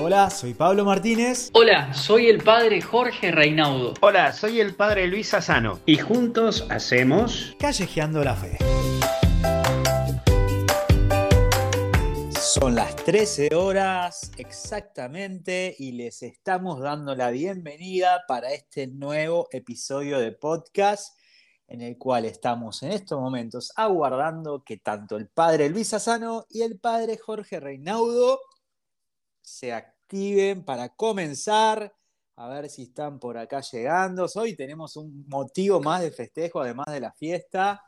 Hola, soy Pablo Martínez. Hola, soy el padre Jorge Reinaudo. Hola, soy el padre Luis Sassano. Y juntos hacemos Callejeando la Fe. Son las 13 horas exactamente y les estamos dando la bienvenida para este nuevo episodio de podcast en el cual estamos en estos momentos aguardando que tanto el padre Luis Sassano y el padre Jorge Reinaudo se activen para comenzar. A ver si están por acá llegando. Hoy tenemos un motivo más de festejo, además de la fiesta.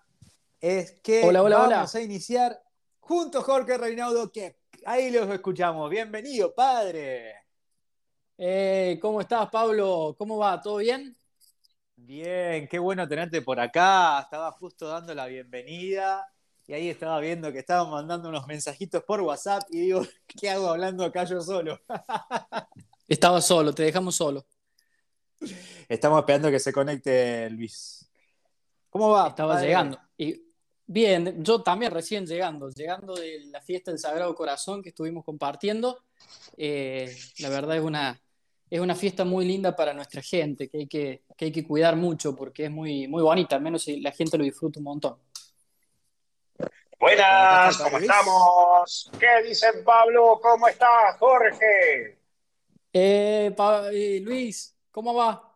Es que Hola, hola, hola. vamos a iniciar juntos, Jorge Reinaudo, que ahí los escuchamos. Bienvenido, padre. Eh, ¿Cómo estás, Pablo? ¿Cómo va? ¿Todo bien? Bien, qué bueno tenerte por acá. Estaba justo dando la bienvenida y ahí estaba viendo que estaban mandando unos mensajitos por WhatsApp y digo, ¿qué hago hablando acá yo solo? Estaba solo, te dejamos solo. Estamos esperando que se conecte Luis. ¿Cómo va? Estaba padre? llegando. Y bien, yo también recién llegando, llegando de la fiesta del Sagrado Corazón que estuvimos compartiendo. Eh, la verdad es una, es una fiesta muy linda para nuestra gente, que hay que, que hay que cuidar mucho porque es muy, muy bonita, al menos la gente lo disfruta un montón. Buenas, ¿Cómo ¿cómo está, estamos? ¿Qué dicen Pablo? ¿Cómo estás, Jorge? Eh, Pa- eh, Luis, ¿cómo va?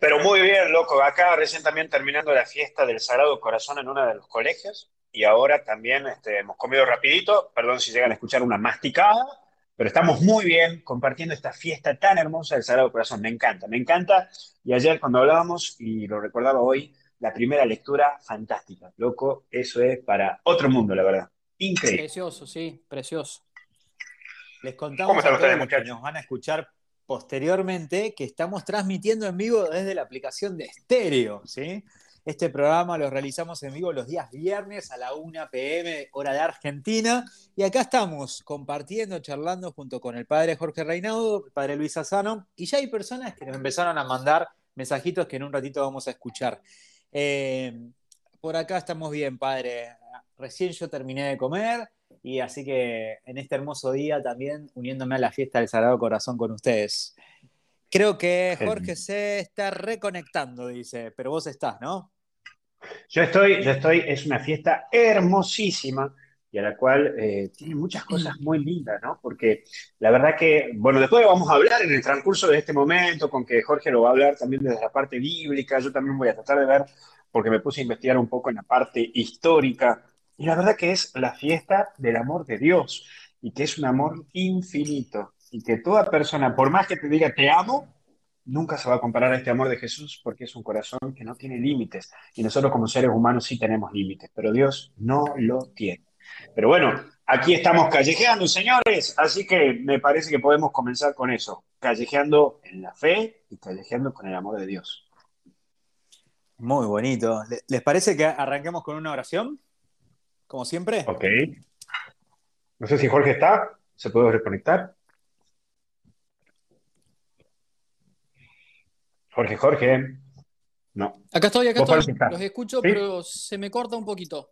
Pero muy bien, loco. Acá recién también terminando la fiesta del Sagrado Corazón en uno de los colegios y ahora también este, hemos comido rapidito. Perdón si llegan a escuchar una masticada, pero estamos muy bien compartiendo esta fiesta tan hermosa del Sagrado Corazón. Me encanta, me encanta. Y ayer cuando hablábamos, y lo recordaba hoy, la primera lectura fantástica. Loco, eso es para otro mundo, la verdad. Increíble. Precioso, sí, precioso. Les contamos ¿Cómo están a todos ustedes, los que nos van a escuchar posteriormente que estamos transmitiendo en vivo desde la aplicación de Estéreo, ¿sí? Este programa lo realizamos en vivo los días viernes a la 1 pm, hora de Argentina. Y acá estamos compartiendo, charlando junto con el padre Jorge Reinaudo, el padre Luis Sassano. Y ya hay personas que nos empezaron a mandar mensajitos que en un ratito vamos a escuchar. Eh, por acá estamos bien, padre. Recién yo terminé de comer y así que en este hermoso día también uniéndome a la fiesta del Sagrado Corazón con ustedes. Creo que Jorge se está reconectando, dice, pero vos estás, ¿no? Yo estoy, yo estoy, es una fiesta hermosísima y a la cual eh, tiene muchas cosas muy lindas, ¿no? Porque la verdad que, bueno, después vamos a hablar en el transcurso de este momento, con que Jorge lo va a hablar también desde la parte bíblica, yo también voy a tratar de ver, porque me puse a investigar un poco en la parte histórica, y la verdad que es la fiesta del amor de Dios, y que es un amor infinito, y que toda persona, por más que te diga te amo, nunca se va a comparar a este amor de Jesús porque es un corazón que no tiene límites. Y nosotros como seres humanos sí tenemos límites, pero Dios no lo tiene. Pero bueno, aquí estamos callejeando, señores, así que me parece que podemos comenzar con eso, callejeando en la fe y callejeando con el amor de Dios. Muy bonito. ¿Le- ¿Les parece que arranquemos con una oración? Como siempre. Ok. No sé si Jorge está, ¿se puede reconectar? Jorge, Jorge. No. Acá estoy, acá estoy. Los escucho, ¿Sí? pero se me corta un poquito.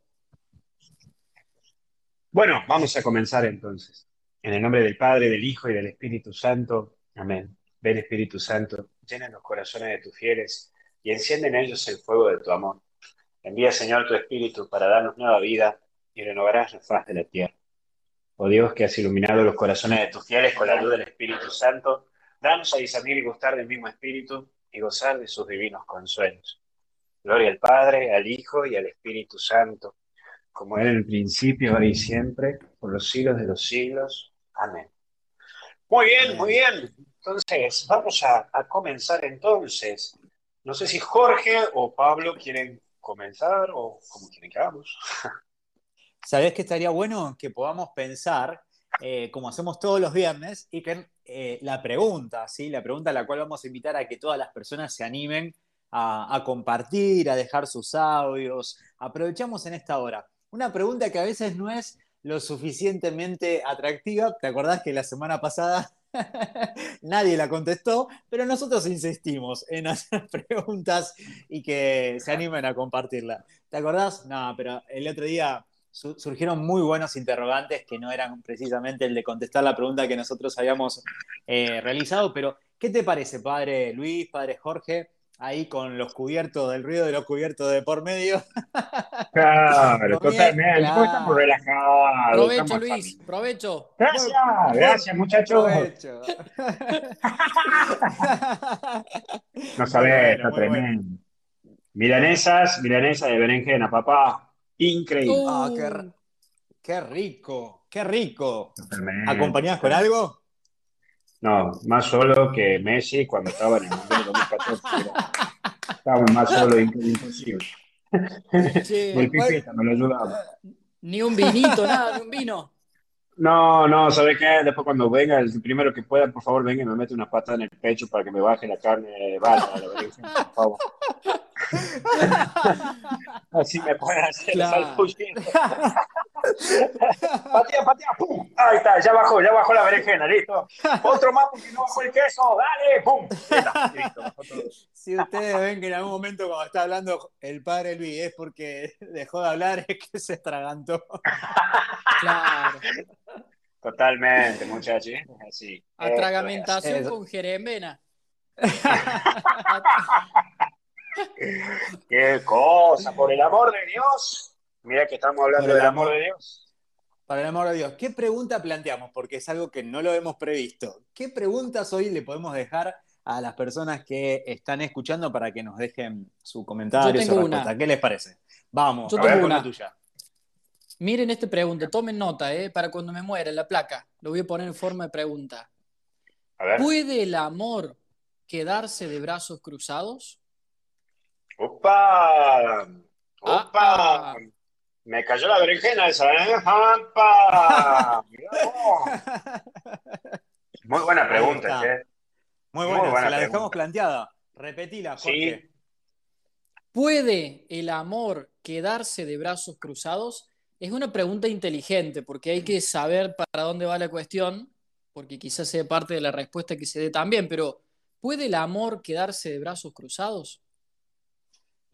Bueno, vamos a comenzar entonces. En el nombre del Padre, del Hijo y del Espíritu Santo. Amén. Ven Espíritu Santo, llena los corazones de tus fieles y enciende en ellos el fuego de tu amor. Envía, Señor, tu Espíritu para darnos nueva vida y renovarás la faz de la tierra. Oh Dios, que has iluminado los corazones de tus fieles con la luz del Espíritu Santo, danos a discernir y gustar del mismo Espíritu y gozar de sus divinos consuelos. Gloria al Padre, al Hijo y al Espíritu Santo como era en el principio, ahora y siempre, por los siglos de los siglos. Amén. Muy bien, muy bien. Entonces, vamos a, comenzar entonces. No sé si Jorge o Pablo quieren comenzar o como quieren que hagamos. ¿Sabés que estaría bueno que podamos pensar, eh, como hacemos todos los viernes, y que eh, la pregunta, ¿sí? La pregunta a la cual vamos a invitar a que todas las personas se animen a, a compartir, a dejar sus audios. Aprovechamos en esta hora. Una pregunta que a veces no es lo suficientemente atractiva. ¿Te acordás que la semana pasada nadie la contestó? Pero nosotros insistimos en hacer preguntas y que se animen a compartirla. ¿Te acordás? No, pero el otro día surgieron muy buenos interrogantes que no eran precisamente el de contestar la pregunta que nosotros habíamos eh, realizado, pero ¿qué te parece, padre Luis, padre Jorge? Ahí con los cubiertos del ruido de los cubiertos de por medio. Claro, totalmente. Estamos relajados. Provecho, Luis, provecho. Gracias, gracias, muchachos. Provecho. no sabés, está tremendo. Milanesas, milanesas de berenjena, papá. Increíble. Ah, qué, rico, qué rico. ¿Acompañadas con algo? No, más solo que Messi cuando estaba en el Mundial 2014. Estábamos más solo imposible. Sí, el pipeta me lo ayudaba. Ni un vinito, nada, ni un vino. No, no, ¿sabe qué? Después cuando venga, el primero que pueda, por favor, venga y me mete una pata en el pecho para que me baje la carne vale, por favor. Así me puede hacer claro. patea, patea, pum. Ahí está, ya bajó, ya bajó la berenjena, listo. Otro más porque no bajó el queso, dale, pum. Si ustedes ven que en algún momento cuando está hablando el padre Luis es porque dejó de hablar, es que se estragantó. Claro. Totalmente, muchachos. Así. Atragamentación con jeremena. Qué cosa, por el amor de Dios. Mira que estamos hablando del amor, de Dios. Para el amor de Dios, ¿qué pregunta planteamos? Porque es algo que no lo hemos previsto. ¿Qué preguntas hoy le podemos dejar a las personas que están escuchando para que nos dejen su comentario, su respuesta? ¿Qué les parece? Vamos, Yo tengo una tuya. Miren esta pregunta, tomen nota, ¿eh? para cuando me muera la placa. Lo voy a poner en forma de pregunta. ¿Puede el amor quedarse de brazos cruzados? ¡Opa! ¡Opa! Ah, ah. Me cayó la berenjena esa, ¿eh? ¡Opa! Muy buena pregunta, ¿eh? Muy buena, se la dejamos planteada. Repetila, Jorge. Sí. ¿Puede el amor quedarse de brazos cruzados? Es una pregunta inteligente porque hay que saber para dónde va la cuestión, porque quizás sea parte de la respuesta que se dé también, pero ¿puede el amor quedarse de brazos cruzados?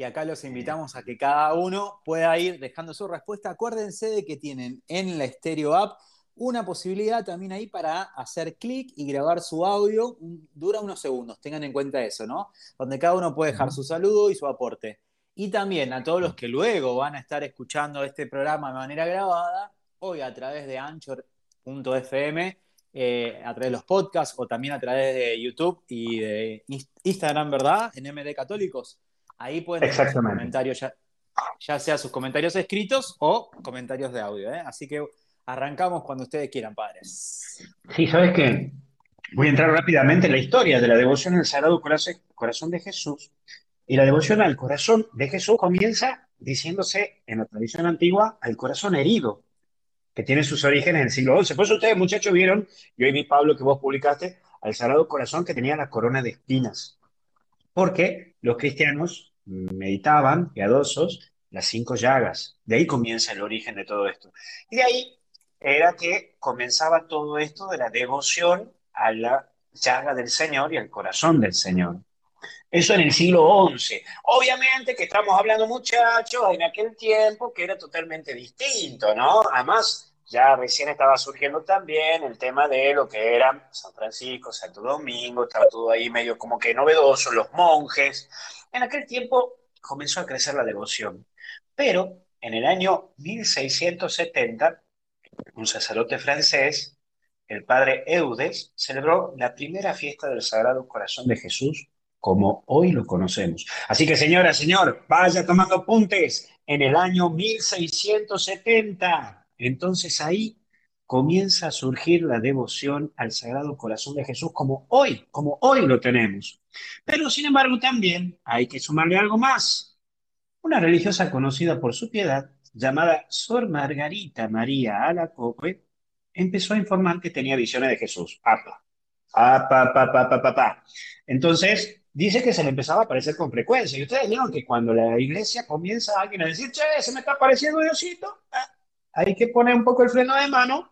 Y acá los invitamos a que cada uno pueda ir dejando su respuesta. Acuérdense de que tienen en la Stereo App una posibilidad también ahí para hacer clic y grabar su audio. Dura unos segundos, tengan en cuenta eso, ¿no? Donde cada uno puede dejar su saludo y su aporte. Y también a todos los que luego van a estar escuchando este programa de manera grabada, hoy a través de anchor.fm, eh, a través de los podcasts o también a través de YouTube y de Instagram, ¿verdad? En MD Católicos. Ahí pueden dejar sus comentarios, ya, sea sus comentarios escritos o comentarios de audio. ¿eh? Así que arrancamos cuando ustedes quieran, padres. Sí, ¿sabes qué? Voy a entrar rápidamente en la historia de la devoción al Sagrado Corazón de Jesús. Y la devoción al corazón de Jesús comienza diciéndose en la tradición antigua al corazón herido, que tiene sus orígenes en el siglo XI. Por eso ustedes, muchachos, vieron, y hoy vi, Pablo, que vos publicaste, al Sagrado Corazón que tenía la corona de espinas. Porque los cristianos meditaban, piadosos, las cinco llagas. De ahí comienza el origen de todo esto. Y de ahí era que comenzaba todo esto de la devoción a la llaga del Señor y al corazón del Señor. Eso en el siglo XI. Obviamente que estamos hablando, muchachos, en aquel tiempo que era totalmente distinto, ¿no? Además, ya recién estaba surgiendo también el tema de lo que era San Francisco, Santo Domingo, estaba todo ahí medio como que novedoso, los monjes. En aquel tiempo comenzó a crecer la devoción, pero en el año 1670, un sacerdote francés, el padre Eudes, celebró la primera fiesta del Sagrado Corazón de Jesús como hoy lo conocemos. Así que señora, señor, vaya tomando apuntes en el año 1670. Entonces ahí comienza a surgir la devoción al Sagrado Corazón de Jesús como hoy, como hoy lo tenemos. Pero sin embargo también hay que sumarle algo más. Una religiosa conocida por su piedad, llamada Sor Margarita María Alacoque, empezó a informar que tenía visiones de Jesús. Apa, apa, pa, pa, Entonces, dice que se le empezaba a aparecer con frecuencia. Y ustedes vieron que cuando la iglesia comienza a alguien a decir, che, se me está apareciendo Diosito, ah, hay que poner un poco el freno de mano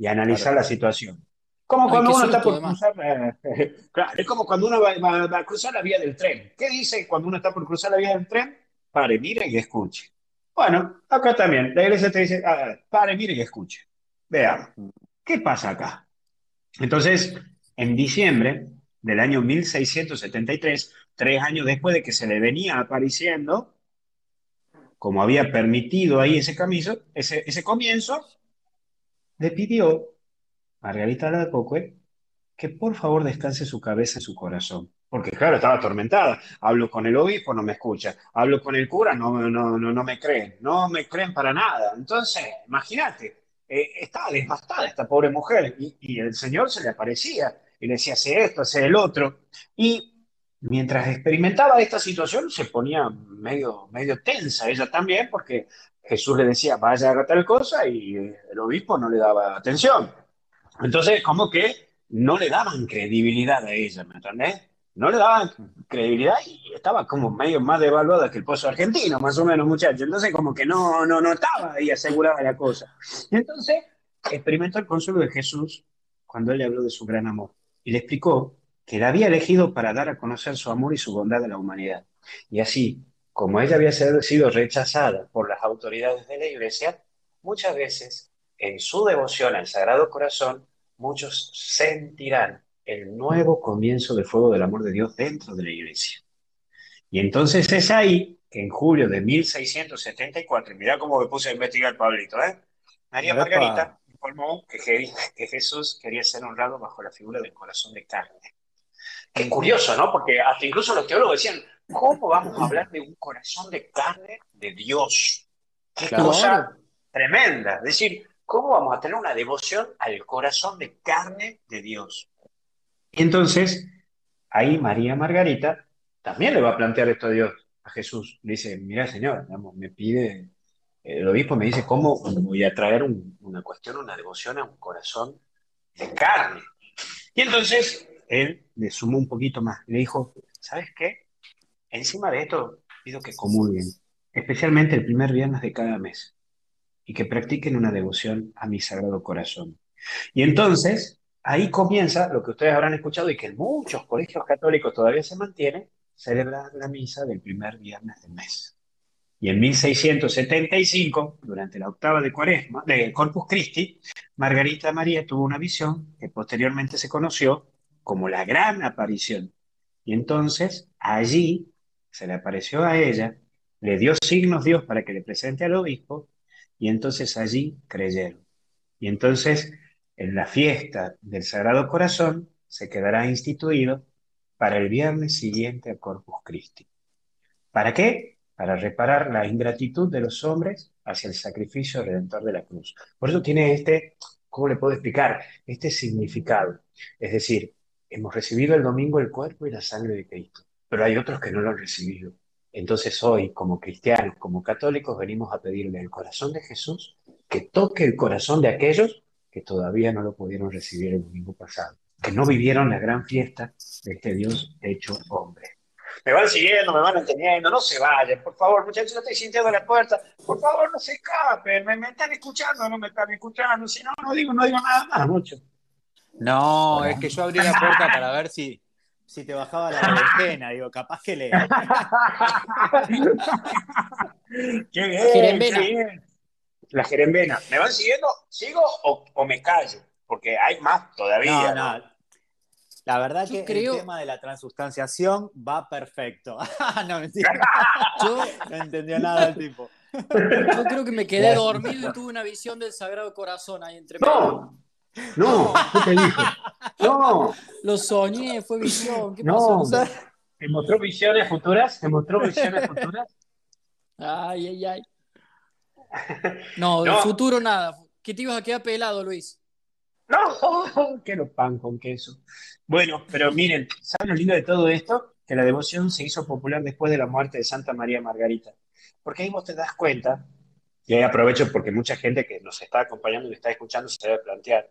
y analizar la situación. Como cuando uno está por cruzar, eh, es como cuando uno va, a cruzar la vía del tren. ¿Qué dice cuando uno está por cruzar la vía del tren? Pare, mire y escuche. Bueno, acá también, la iglesia te dice, ah, pare, mire y escuche. Veamos, ¿qué pasa acá? Entonces, en diciembre del año 1673, tres años después de que se le venía apareciendo, como había permitido ahí ese, camiso, ese, ese comienzo, le pidió Margarita de Cocue que por favor descanse su cabeza en su corazón. Porque claro, estaba atormentada. Hablo con el obispo, no me escucha. Hablo con el cura, no, no, no, no me creen. No me creen para nada. Entonces, imagínate, eh, estaba devastada esta pobre mujer y, y, el Señor se le aparecía y le decía, hace esto, hace el otro. Y mientras experimentaba esta situación, se ponía medio, medio tensa ella también, porque Jesús le decía, vaya a tal cosa y el obispo no le daba atención. Entonces, como que no le daban credibilidad a ella, ¿me entendés? No le daban credibilidad y estaba como medio más devaluada que el pozo argentino, más o menos, muchachos. Entonces, como que no, no, no estaba ahí asegurada la cosa. Entonces, experimentó el consuelo de Jesús cuando él le habló de su gran amor y le explicó que la había elegido para dar a conocer su amor y su bondad a la humanidad. Y así, como ella había sido rechazada por las autoridades de la iglesia, muchas veces en su devoción al Sagrado Corazón, muchos sentirán el nuevo comienzo del fuego del amor de Dios dentro de la iglesia. Y entonces es ahí que en julio de 1674, mira cómo me puse a investigar, Pablito, ¿eh? María Margarita informó que, que Jesús quería ser honrado bajo la figura del corazón de carne. Qué curioso, ¿no? Porque hasta incluso los teólogos decían, ¿cómo vamos a hablar de un corazón de carne de Dios? Qué cosa tremenda. Es decir, ¿cómo vamos a tener una devoción al corazón de carne de Dios? Y entonces, ahí María Margarita también le va a plantear esto a Dios, a Jesús. Le dice, mira Señor, me pide, el obispo me dice, ¿cómo voy a traer una cuestión, una devoción a un corazón de carne? Y entonces él le sumó un poquito más. Le dijo, ¿sabes qué? Encima de esto, pido que comulguen, especialmente el primer viernes de cada mes, y que practiquen una devoción a mi sagrado corazón. Y entonces, ahí comienza lo que ustedes habrán escuchado y que en muchos colegios católicos todavía se mantiene, celebrar la misa del primer viernes del mes. Y en 1675, durante la octava de Cuaresma, de Corpus Christi, Margarita María tuvo una visión que posteriormente se conoció como la gran aparición. Y entonces allí se le apareció a ella, le dio signos Dios para que le presente al obispo, y entonces allí creyeron. Y entonces en la fiesta del Sagrado Corazón se quedará instituido para el viernes siguiente a Corpus Christi. ¿Para qué? Para reparar la ingratitud de los hombres hacia el sacrificio redentor de la cruz. Por eso tiene este, ¿cómo le puedo explicar? Este significado. Es decir, hemos recibido el domingo el cuerpo y la sangre de Cristo, pero hay otros que no lo han recibido. Entonces hoy, como cristianos, como católicos, venimos a pedirle al corazón de Jesús que toque el corazón de aquellos que todavía no lo pudieron recibir el domingo pasado, que no vivieron la gran fiesta de este Dios hecho hombre. Me van siguiendo, me van entendiendo, no se vayan, por favor, muchachos, no estoy sintiendo la puerta, por favor, no se escapen, me, están escuchando, no me están escuchando, si no, no digo, no digo nada más, mucho. No, es que yo abrí la puerta para ver si, si te bajaba la berenjena. Digo, capaz que le. qué bien, qué bien. La jerembena. ¿Me van siguiendo? ¿Sigo o, me callo? Porque hay más todavía. No, no. La verdad que el tema de la transustanciación va perfecto. no, mentira. yo no entendió nada el tipo. Yo creo que me quedé dormido y tuve una visión del Sagrado Corazón ahí entre no. No, ¿qué te dijo? No. Lo soñé, fue visión. ¿Qué no. pasó? ¿Te mostró visiones futuras? ¿Te mostró visiones futuras? Ay, ay, ay. No, del futuro nada. ¿Qué te ibas a quedar pelado, Luis? No, que lo pan con queso. Bueno, pero miren, ¿saben lo lindo de todo esto? Que la devoción se hizo popular después de la muerte de Santa María Margarita. Porque ahí vos te das cuenta, y ahí aprovecho porque mucha gente que nos está acompañando y está escuchando se debe plantear,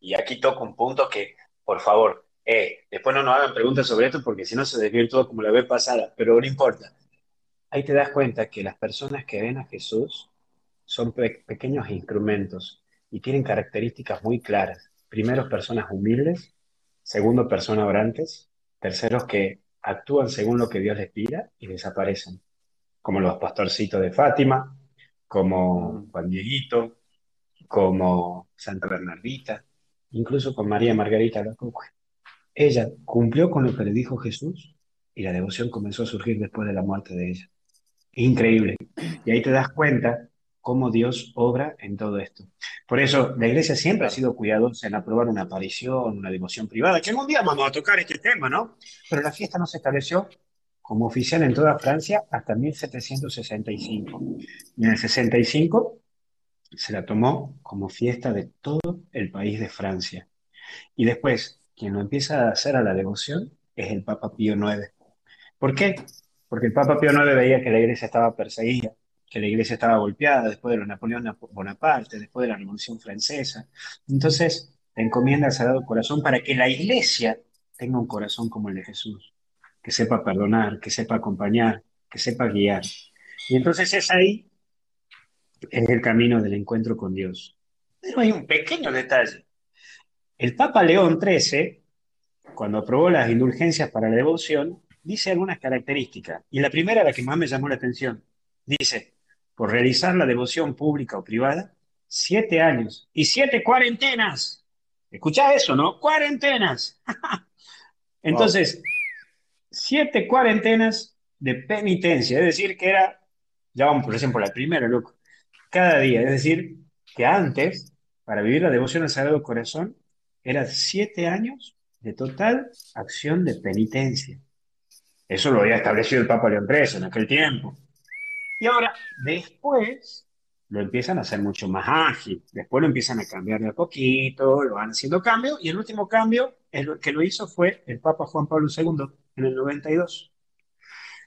y aquí toco un punto que, por favor, eh, después no nos hagan preguntas sobre esto porque si no se desvía todo como la vez pasada, pero no importa. Ahí te das cuenta que las personas que ven a Jesús son pequeños instrumentos y tienen características muy claras. Primero, personas humildes. Segundo, personas orantes. Terceros, que actúan según lo que Dios les pida y desaparecen, como los pastorcitos de Fátima, como Juan Dieguito, como Santa Bernardita, incluso con María Margarita Lacocue. Ella cumplió con lo que le dijo Jesús y la devoción comenzó a surgir después de la muerte de ella. Increíble. Y ahí te das cuenta cómo Dios obra en todo esto. Por eso la iglesia siempre ha sido cuidadosa en aprobar una aparición, una devoción privada, que algún día vamos a tocar este tema, ¿no? Pero la fiesta no se estableció como oficial en toda Francia hasta 1765. Y en el 65 se la tomó como fiesta de todo el país de Francia. Y después, quien lo empieza a hacer a la devoción es el Papa Pío IX. ¿Por qué? Porque el Papa Pío IX veía que la iglesia estaba perseguida, que la iglesia estaba golpeada después de los Napoleón Bonaparte, después de la Revolución Francesa. Entonces, te encomienda al Sagrado Corazón para que la iglesia tenga un corazón como el de Jesús, que sepa perdonar, que sepa acompañar, que sepa guiar. Y entonces es ahí, es el camino del encuentro con Dios. Pero hay un pequeño detalle. El Papa León XIII, cuando aprobó las indulgencias para la devoción, dice algunas características. Y la primera, la que más me llamó la atención, dice, por realizar la devoción pública o privada, siete años y siete cuarentenas. Escucha eso, ¿no? Cuarentenas. Entonces, siete cuarentenas de penitencia, es decir, que era, ya vamos por ejemplo la primera, loco, cada día, es decir, que antes, para vivir la devoción al Sagrado Corazón, eran siete años de total acción de penitencia. Eso lo había establecido el Papa León XIII en aquel tiempo. Y ahora, después, lo empiezan a hacer mucho más ágil. Después lo empiezan a cambiar de a poquito, lo van haciendo cambios. Y el último cambio que lo hizo fue el Papa Juan Pablo II en el 92.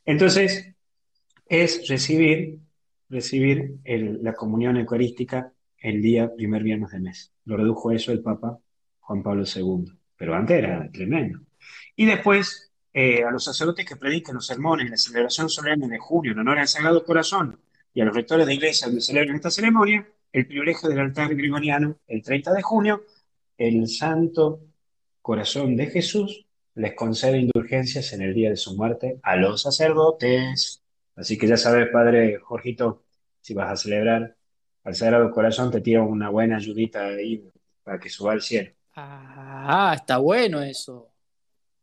Entonces, es recibir, recibir la comunión eucarística el día primer viernes de mes. Lo redujo eso el Papa Juan Pablo II. Pero antes era tremendo. Y después eh, a los sacerdotes que predican los sermones en la celebración solemne de junio en honor al Sagrado Corazón y a los rectores de iglesia donde celebran esta ceremonia, el privilegio del altar gregoriano el 30 de junio, el Santo Corazón de Jesús les concede indulgencias en el día de su muerte a los sacerdotes. Así que ya sabes, Padre Jorgito, si vas a celebrar al Sagrado Corazón, te tiro una buena ayudita ahí para que suba al cielo. Ah, está bueno eso.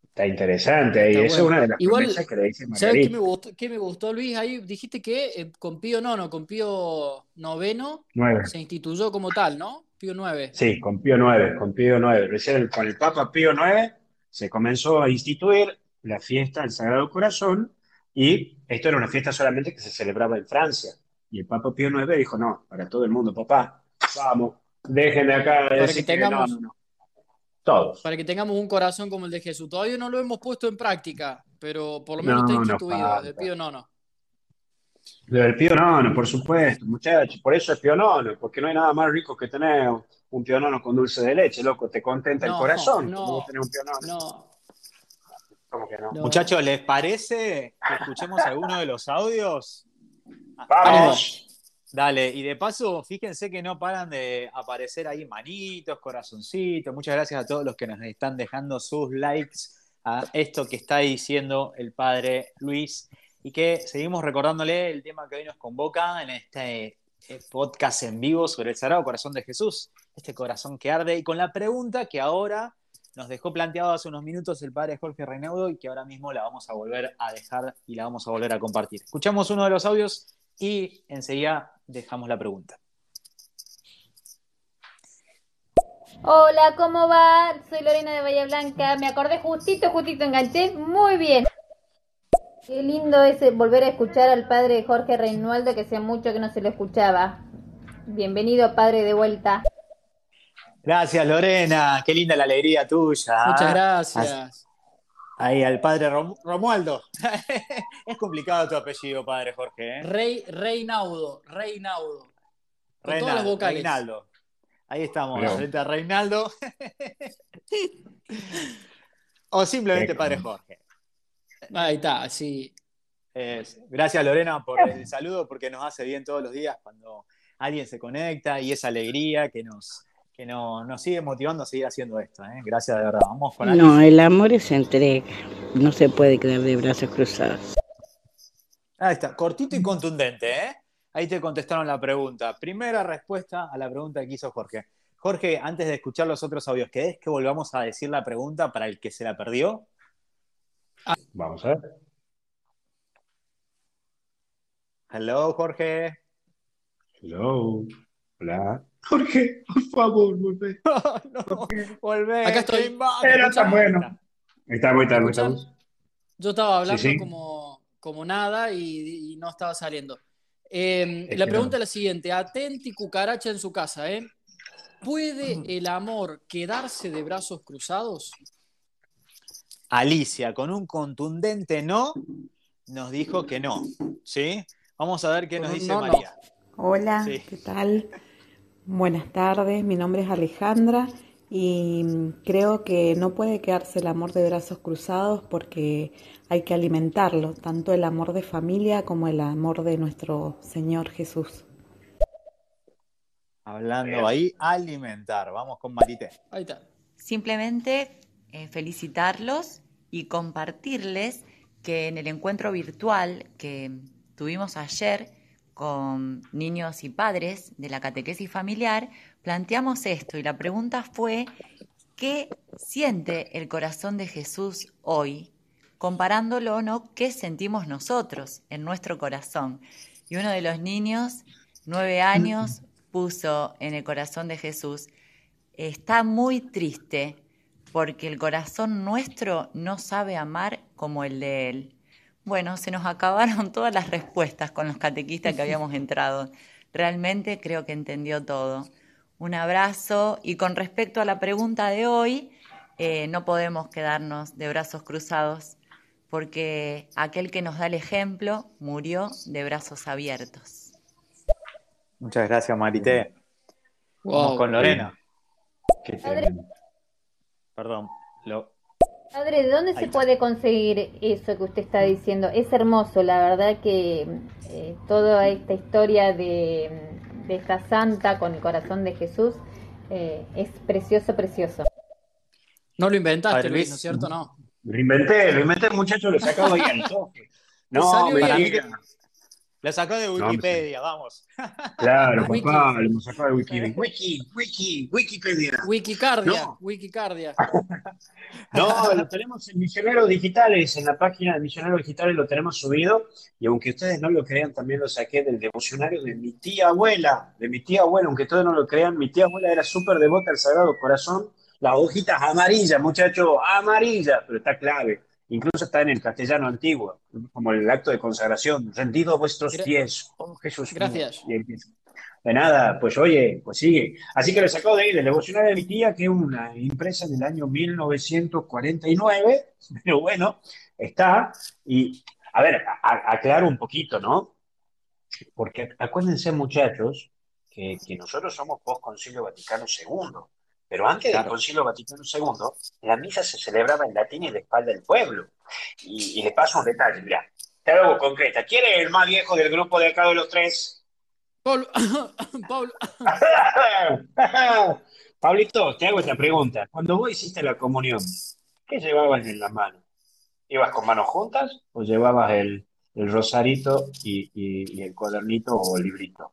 Está interesante ahí. Eso es una de las Igual, que le dice ¿Sabes qué me, gustó, qué me gustó, Luis? Ahí dijiste que eh, con Pío Nono, con Pío Noveno, se instituyó como tal, ¿no? Pío IX. Sí, con Pío IX, con Pío IX. Recién con el Papa Pío IX se comenzó a instituir la fiesta del Sagrado Corazón y esto era una fiesta solamente que se celebraba en Francia. Y el Papa Pío IX dijo, no, para todo el mundo, papá, vamos, déjenme acá. Para que tengamos, no, no, todos. Para que tengamos un corazón como el de Jesús. Todavía no lo hemos puesto en práctica, pero por lo menos está instituido. de Pío Nono. Del Pío Nono, por supuesto, muchachos. Por eso es Pío Nono, porque no hay nada más rico que tener un Pío Nono con dulce de leche, loco. Te contenta el corazón. No, un Pío No. ¿Cómo que no? Muchachos, ¿les parece que escuchemos alguno de los audios? Vamos. Dale, y de paso, fíjense que no paran de aparecer ahí manitos, corazoncitos. Muchas gracias a todos los que nos están dejando sus likes a esto que está diciendo el padre Luis. Y que seguimos recordándole el tema que hoy nos convoca en este eh, podcast en vivo sobre el Sagrado Corazón de Jesús, este corazón que arde, y con la pregunta que ahora nos dejó planteado hace unos minutos el padre Jorge Reinaudo y que ahora mismo la vamos a volver a dejar y la vamos a volver a compartir. Escuchamos uno de los audios y enseguida dejamos la pregunta. Hola, ¿cómo va? Soy Lorena de Bahía Blanca. Me acordé justito, justito enganché. Muy bien. Qué lindo es volver a escuchar al padre Jorge Reinaldo, que hacía mucho que no se lo escuchaba. Bienvenido, padre, de vuelta. Gracias, Lorena. Qué linda la alegría tuya. Muchas gracias. Ahí al padre Romualdo. es complicado tu apellido, padre Jorge. ¿eh? Rey, Reinaudo, Reinaudo. Con todos los vocales. Reinaldo. Ahí estamos, frente a Reinaldo. o simplemente padre Jorge. Ahí está, sí. gracias Lorena por el saludo, porque nos hace bien todos los días cuando alguien se conecta y esa alegría que nos, que no, nos sigue motivando a seguir haciendo esto. ¿eh? Gracias de verdad. Vamos con No, el amor es entrega. No se puede quedar de brazos cruzados. Ahí está, cortito y contundente, ¿eh? ahí te contestaron la pregunta. Primera respuesta a la pregunta que hizo Jorge. Jorge, antes de escuchar los otros audios, ¿querés que volvamos a decir la pregunta para el que se la perdió? Vamos a ver. Hello, Jorge. Hello. Hola. Jorge, por favor, volvé. no, volvé. Acá estoy. Era tan bueno. Está muy tarde. ¿Escuchan? estamos. Yo estaba hablando Sí, sí. Como, como nada y, y no estaba saliendo. Eh, Es la pregunta no. es la siguiente: atenti cucaracha en su casa, ¿eh? ¿Puede el amor quedarse de brazos cruzados? Alicia, con un contundente no, nos dijo que no. ¿Sí? Vamos a ver qué nos dice no, no. María. Hola, Sí. ¿qué tal? Buenas tardes, mi nombre es Alejandra y creo que no puede quedarse el amor de brazos cruzados porque hay que alimentarlo, tanto el amor de familia como el amor de nuestro Señor Jesús. Hablando ahí, alimentar. Vamos con Marité. Ahí está. Simplemente eh, felicitarlos y compartirles que en el encuentro virtual que tuvimos ayer con niños y padres de la catequesis familiar, planteamos esto y la pregunta fue, ¿qué siente el corazón de Jesús hoy? Comparándolo, ¿no? ¿Qué sentimos nosotros en nuestro corazón? Y uno de los niños, nueve años, puso en el corazón de Jesús, está muy triste porque el corazón nuestro no sabe amar como el de él. Bueno, se nos acabaron todas las respuestas con los catequistas que habíamos entrado. Realmente creo que entendió todo. Un abrazo y con respecto a la pregunta de hoy, eh, no podemos quedarnos de brazos cruzados porque aquel que nos da el ejemplo murió de brazos abiertos. Muchas gracias, Marité. Vamos con Lorena. Qué. Perdón. Lo... Padre, ¿de dónde Ahí se está. puede conseguir eso que usted está diciendo? Es hermoso, la verdad que eh, toda esta historia de, de esta santa con el corazón de Jesús eh, es precioso, precioso. No lo inventaste, Padre Luis. ¿no es cierto? No. Lo inventé, lo inventé, muchacho, lo sacaba ahí al toque. No, Para mí Lo sacó de. Wikipedia, vamos. Claro, Wiki. papá, lo hemos sacado de Wikipedia. Wiki, Wiki, Wikipedia. Wikicardia, No. Wikicardia. No, lo tenemos en Misioneros Digitales, en la página de Misioneros Digitales lo tenemos subido y aunque ustedes no lo crean, también lo saqué del devocionario de mi tía abuela, de mi tía abuela, aunque todos no lo crean, mi tía abuela era súper devota al Sagrado Corazón, las hojitas amarillas, muchachos, amarillas, pero está clave. Incluso está en el castellano antiguo, como el acto de consagración, rendido a vuestros Gra- pies, oh Jesús. mío. Gracias. De nada, pues oye, pues sigue. Así que lo sacó de ahí, del devocionario de mi tía, que es una impresa del año 1949, pero bueno, está. Y, a ver, a- a- aclaro un poquito, ¿no? Porque acuérdense, muchachos, que, que nosotros somos post-Concilio Vaticano II, pero antes del. Concilio Vaticano II, la misa se celebraba en latín y de espalda del pueblo. Y, y le paso un detalle, mira, te hago concreta. ¿Quién es el más viejo del grupo de acá de los tres? Pablo, Pablo, Pablito, te hago esta pregunta. Cuando vos hiciste la comunión, ¿qué llevabas en la mano? ¿Ibas con manos juntas o llevabas el, el rosarito y, y- y el cuadernito o el librito?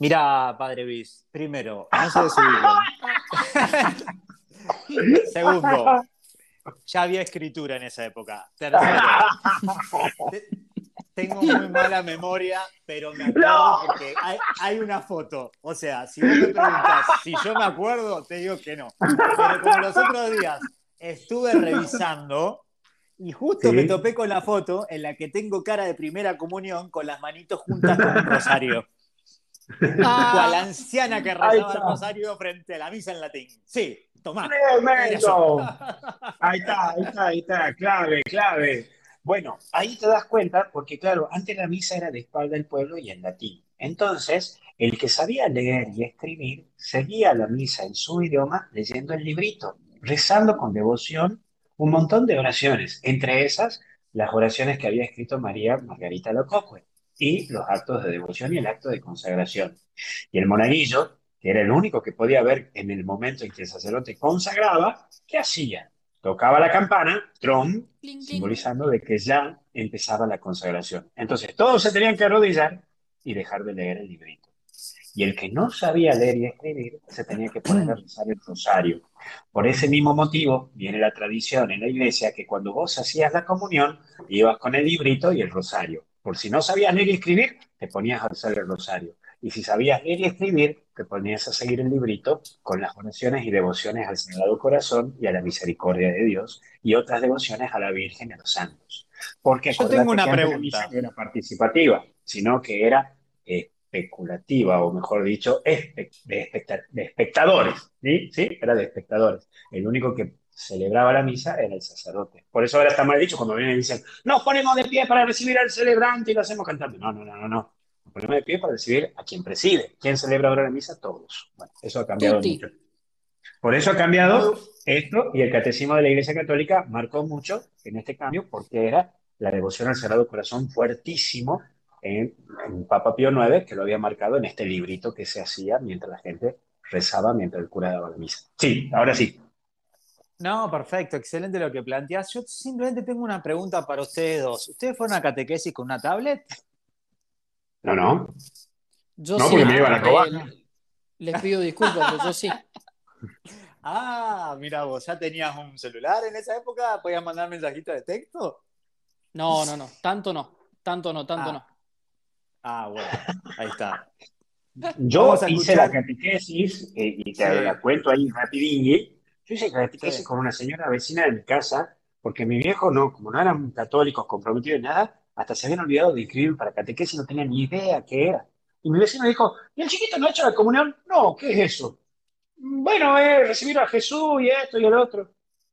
Mira, padre Luis, primero, no se desubiquen. Segundo, ya había escritura en esa época. Tercero, te- tengo muy mala memoria, pero me acuerdo No. porque hay, hay una foto. O sea, si vos me preguntas si yo me acuerdo, te digo que no. Pero como los otros días estuve revisando y justo Sí. me topé con la foto en la que tengo cara de primera comunión con las manitos juntas con un rosario. Ah. Cual anciana que rezaba el rosario frente a la misa en latín. Sí, tomá. ¡Tremendo! Ahí está, ahí está, ahí está, clave, clave. Bueno, ahí te das cuenta, porque claro, antes la misa era de espalda del pueblo y en latín. Entonces, el que sabía leer y escribir seguía la misa en su idioma leyendo el librito, rezando con devoción un montón de oraciones, entre esas las oraciones que había escrito María Margarita Lococue y los actos de devoción y el acto de consagración. Y el monaguillo, que era el único que podía ver en el momento en que el sacerdote consagraba, ¿qué hacía? Tocaba la campana, tron, simbolizando de que ya empezaba la consagración. Entonces, todos se tenían que arrodillar y dejar de leer el librito. Y el que no sabía leer y escribir se tenía que poner a rezar el rosario. Por ese mismo motivo viene la tradición en la iglesia que cuando vos hacías la comunión, ibas con el librito y el rosario. Por si no sabías leer y escribir, te ponías a rezar el rosario. Y si sabías leer y escribir, te ponías a seguir el librito con las oraciones y devociones al Sagrado Corazón y a la misericordia de Dios y otras devociones a la Virgen y a los santos. Porque Yo tengo una que pregunta. no era participativa, sino que era especulativa, o mejor dicho, espe- de, especta- de espectadores. ¿sí? ¿Sí? Era de espectadores. El único que celebraba la misa era el sacerdote. Por eso ahora está mal dicho cuando vienen y dicen, nos ponemos de pie para recibir al celebrante y lo hacemos cantando. No, no, no, no, no. Nos ponemos de pie para recibir a quien preside. ¿Quién celebra ahora la misa? Todos. Bueno, eso ha cambiado Tutti. mucho. Por eso ha cambiado esto y el catecismo de la Iglesia Católica marcó mucho en este cambio porque era la devoción al Sagrado Corazón fuertísimo en, en Papa Pío IX, que lo había marcado en este librito que se hacía mientras la gente rezaba, mientras el cura daba la misa. Sí, ahora sí. No, perfecto, excelente lo que planteas. Yo simplemente tengo una pregunta para ustedes dos. ¿Ustedes fueron a catequesis con una tablet? No, no. Yo No, sí, porque me iban a robar. les pido disculpas, pero yo sí. Ah, mira vos, ¿ya tenías un celular en esa época? ¿Podías mandar mensajitos de texto? No, no, no. Tanto no. Tanto no, tanto Ah. no. Ah, bueno, ahí está. Yo hice la catequesis, eh, y te Sí. la cuento ahí rapidinho. Yo hice catequesis Sí. con una señora vecina de mi casa, porque mi viejo, no, como no eran católicos comprometidos en nada, hasta se habían olvidado de inscribir para catequesis, no tenían ni idea qué era. Y mi vecino dijo, ¿y el chiquito no ha hecho la comunión? No, ¿qué es eso? Bueno, es recibir a Jesús y esto y el otro.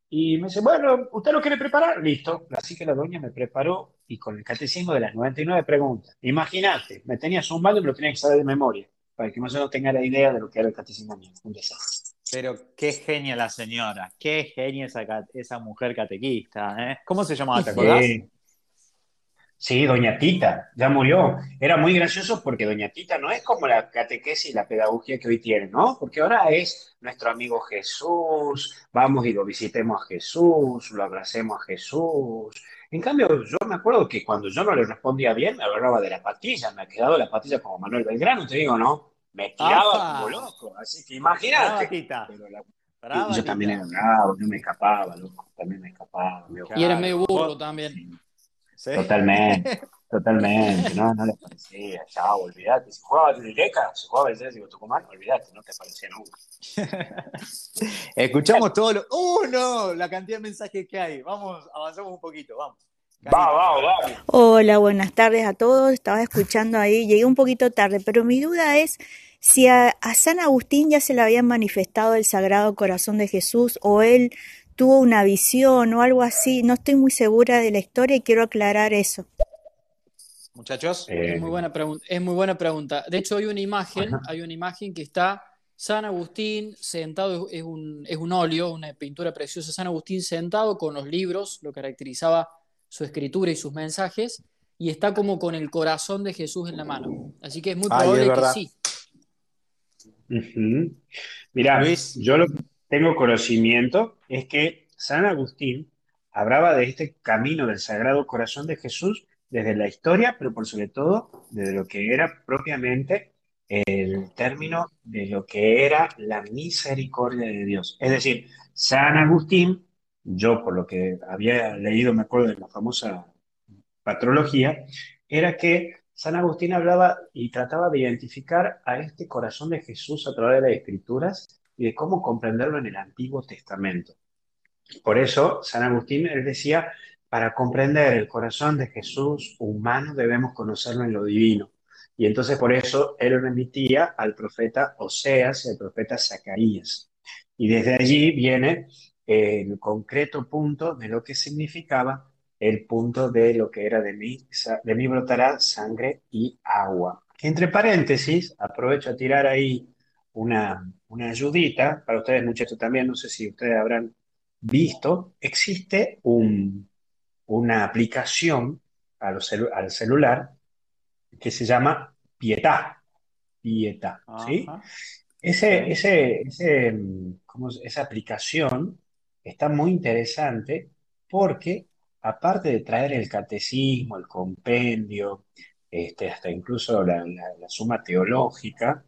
Y me dice, bueno, ¿usted lo quiere preparar? Listo. Así que la doña me preparó y con el catecismo de las 99 preguntas. Imagínate, me tenía zumbado y me lo tenía que saber de memoria, para que más o menos tenga la idea de lo que era el catecismo mío. Un desastre. Pero qué genia la señora, qué genia esa, mujer catequista, ¿eh? ¿Cómo se llamaba, te acordás? Sí. Sí, Doña Tita, ya murió. Era muy gracioso porque Doña Tita no es como la catequesis y la pedagogía que hoy tiene, ¿no? Porque ahora es nuestro amigo Jesús, vamos y lo visitemos a Jesús, lo abracemos a Jesús. En cambio, yo me acuerdo que cuando yo no le respondía bien, me agarraba de la patilla, me ha quedado la patilla como Manuel Belgrano, te digo, ¿no? Me tiraba ¡Apa! como loco, así que imagínate. Tita. Pero la- Brava, yo también era bravo, yo me escapaba, loco, también me escapaba. Y eres medio burro también. Sí. Totalmente, totalmente, no, no les parecía, chao, olvídate, si jugaba en Ileca, si jugaba en Atlético Tucumán, olvídate, no te parecía nunca. Escuchamos todo lo. ¡Uh, no! La cantidad de mensajes que hay. Vamos, avanzamos un poquito, vamos. Va, va, va. Hola, buenas tardes a todos. Estaba escuchando ahí, llegué un poquito tarde, pero mi duda es si a, a San Agustín ya se le había manifestado el Sagrado Corazón de Jesús o él tuvo una visión o algo así. No estoy muy segura de la historia y quiero aclarar eso. Muchachos, Eh, Es muy buena pregunta. Es muy buena pregunta. De hecho, hay una imagen, Ajá. hay una imagen que está San Agustín sentado, es un, es un óleo, una pintura preciosa, San Agustín sentado con los libros, lo caracterizaba su escritura y sus mensajes, y está como con el corazón de Jesús en la mano. Así que es muy Ay, probable es que sí. Ujú. Mirá, Luis. yo lo que tengo conocimiento es que San Agustín hablaba de este camino del Sagrado Corazón de Jesús desde la historia, pero por sobre todo desde lo que era propiamente el término de lo que era la misericordia de Dios. Es decir, San Agustín, yo por lo que había leído, me acuerdo de la famosa patrología, era que San Agustín hablaba y trataba de identificar a este corazón de Jesús a través de las Escrituras y de cómo comprenderlo en el Antiguo Testamento. Por eso, San Agustín, él decía, para comprender el corazón de Jesús humano debemos conocerlo en lo divino. Y entonces por eso él remitía al profeta Oseas y al profeta Zacarías. Y desde allí viene el concreto punto de lo que significaba el punto de lo que era de mí, de mí brotará sangre y agua. Que entre paréntesis, aprovecho a tirar ahí una, una ayudita para ustedes, muchachos, también, no sé si ustedes habrán visto, existe un- una aplicación a los celu- al celular que se llama Pietà. Pietà, ¿sí? Ese, ese, ese, mm, ¿cómo se- esa aplicación está muy interesante porque, aparte de traer el catecismo, el compendio, este, hasta incluso la, la suma teológica,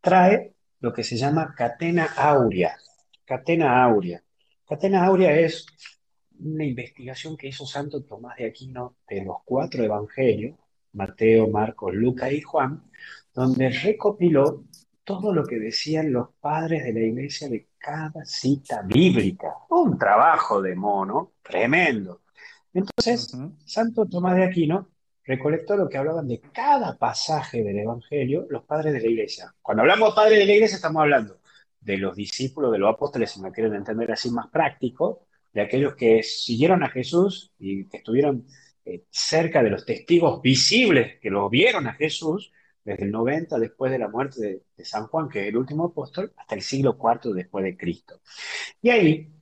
trae lo que se llama catena áurea. Catena áurea. Catena áurea es una investigación que hizo Santo Tomás de Aquino de los cuatro evangelios, Mateo, Marcos, Lucas y Juan, donde recopiló todo lo que decían los padres de la iglesia de cada cita bíblica. Un trabajo de mono tremendo. Entonces, Santo Tomás de Aquino recolectó lo que hablaban de cada pasaje del Evangelio los padres de la iglesia. Cuando hablamos de padres de la iglesia, estamos hablando de los discípulos, de los apóstoles, si me quieren entender así más práctico, de aquellos que siguieron a Jesús y que estuvieron eh, cerca de los testigos visibles que lo vieron a Jesús desde el 90 después de la muerte de, San Juan, que es el último apóstol, hasta el siglo IV después de Cristo. Y ahí,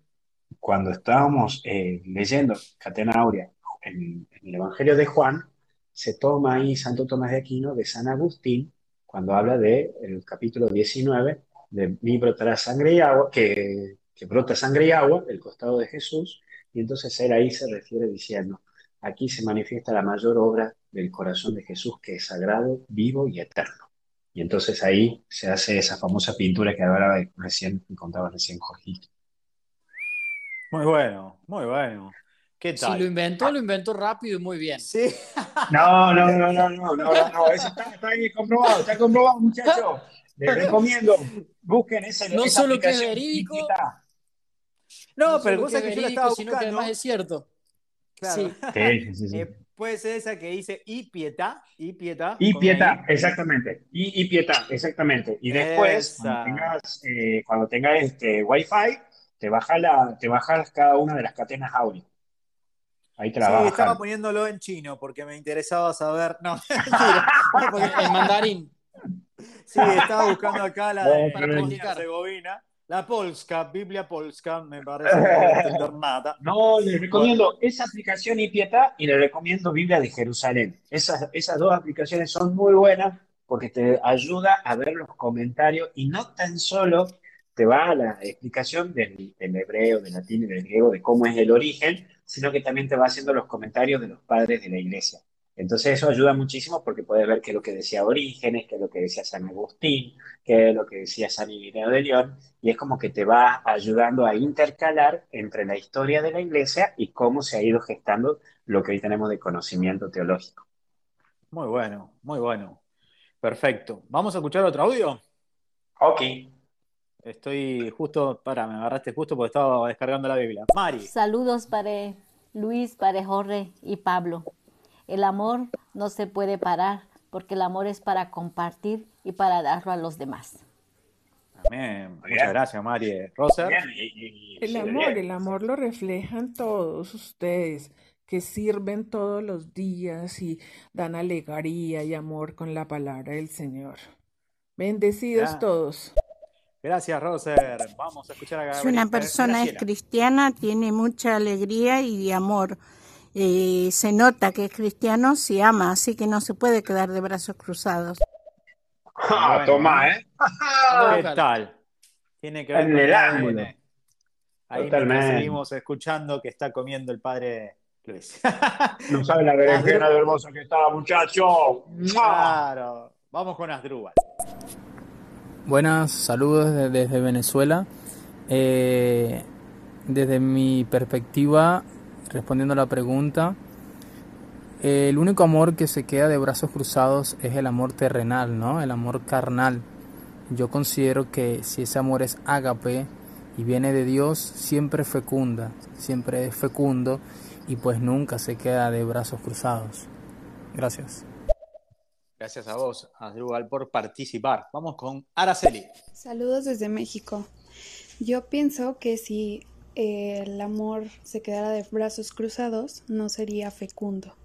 cuando estábamos eh, leyendo Catena Aurea en, el Evangelio de Juan, se toma ahí Santo Tomás de Aquino de San Agustín, cuando habla del el capítulo 19 de mi brotará sangre y agua, que, que brota sangre y agua del costado de Jesús, y entonces él ahí se refiere diciendo, aquí se manifiesta la mayor obra del corazón de Jesús que es sagrado, vivo y eterno. Y entonces ahí se hace esa famosa pintura que ahora recién contaba recién Jorgito. Muy bueno, muy bueno. ¿Qué tal? Si lo inventó, lo inventó rápido y muy bien. Sí. No, no, no, no, no, no, no, eso está, está ahí comprobado, está comprobado, muchachos. Les recomiendo, busquen esa No solo que es verídico. No, pero cosa que, yo la estaba buscando. Sino que además es cierto. Claro. Sí, sí, sí. Eh, puede ser esa que dice y pietà, y pietà. Y pietà, exactamente. Y, y pietà, exactamente. Y después, cuando tengas, eh, cuando tengas este Wi-Fi, te bajas la, te bajas cada una de las cadenas audio. Ahí te la sí, estaba poniéndolo en chino porque me interesaba saber. No, en mandarín. Sí, estaba buscando acá la de Herzegovina. La Polska, Biblia Polska, me parece no. No, les recomiendo esa aplicación y Pietà y les recomiendo Biblia de Jerusalén. Esas, esas dos aplicaciones son muy buenas porque te ayuda a ver los comentarios y no tan solo te va a la explicación del, del hebreo, del latín y del griego de cómo es el origen, sino que también te va haciendo los comentarios de los padres de la iglesia. Entonces eso ayuda muchísimo porque puedes ver qué es lo que decía Orígenes, qué es lo que decía San Agustín, qué es lo que decía San Irineo de León, y es como que te va ayudando a intercalar entre la historia de la iglesia y cómo se ha ido gestando lo que hoy tenemos de conocimiento teológico. Muy bueno, muy bueno. Perfecto. ¿Vamos a escuchar otro audio? Ok. Estoy justo, para, me agarraste justo porque estaba descargando la Biblia. Mari. Saludos para Luis, para Jorge y Pablo. El amor no se puede parar porque el amor es para compartir y para darlo a los demás. Amén. Muchas gracias, Mari. Rosa. El amor, el amor lo reflejan todos ustedes que sirven todos los días y dan alegría y amor con la palabra del Señor. Bendecidos todos. Gracias, Roser. Vamos a escuchar a Gabriela. Si una persona es cristiana, tiene mucha alegría y amor y se nota que es cristiano si ama, así que no se puede quedar de brazos cruzados. Ah, toma, ¿eh? ¿Qué tal? Tiene que ver en el ángulo. Ahí seguimos escuchando que está comiendo el padre Luis. no sabe la berenjena de hermosa que está, muchacho. Claro. Vamos con Asdrúbal. Buenas, saludos desde Venezuela. Eh, desde mi perspectiva, respondiendo a la pregunta, el único amor que se queda de brazos cruzados es el amor terrenal, ¿no? El amor carnal. Yo considero que si ese amor es ágape y viene de Dios, siempre fecunda, siempre es fecundo y pues nunca se queda de brazos cruzados. Gracias. Gracias a vos, Adrugal, por participar. Vamos con Araceli. Saludos desde México. Yo pienso que si el amor se quedara de brazos cruzados, no sería fecundo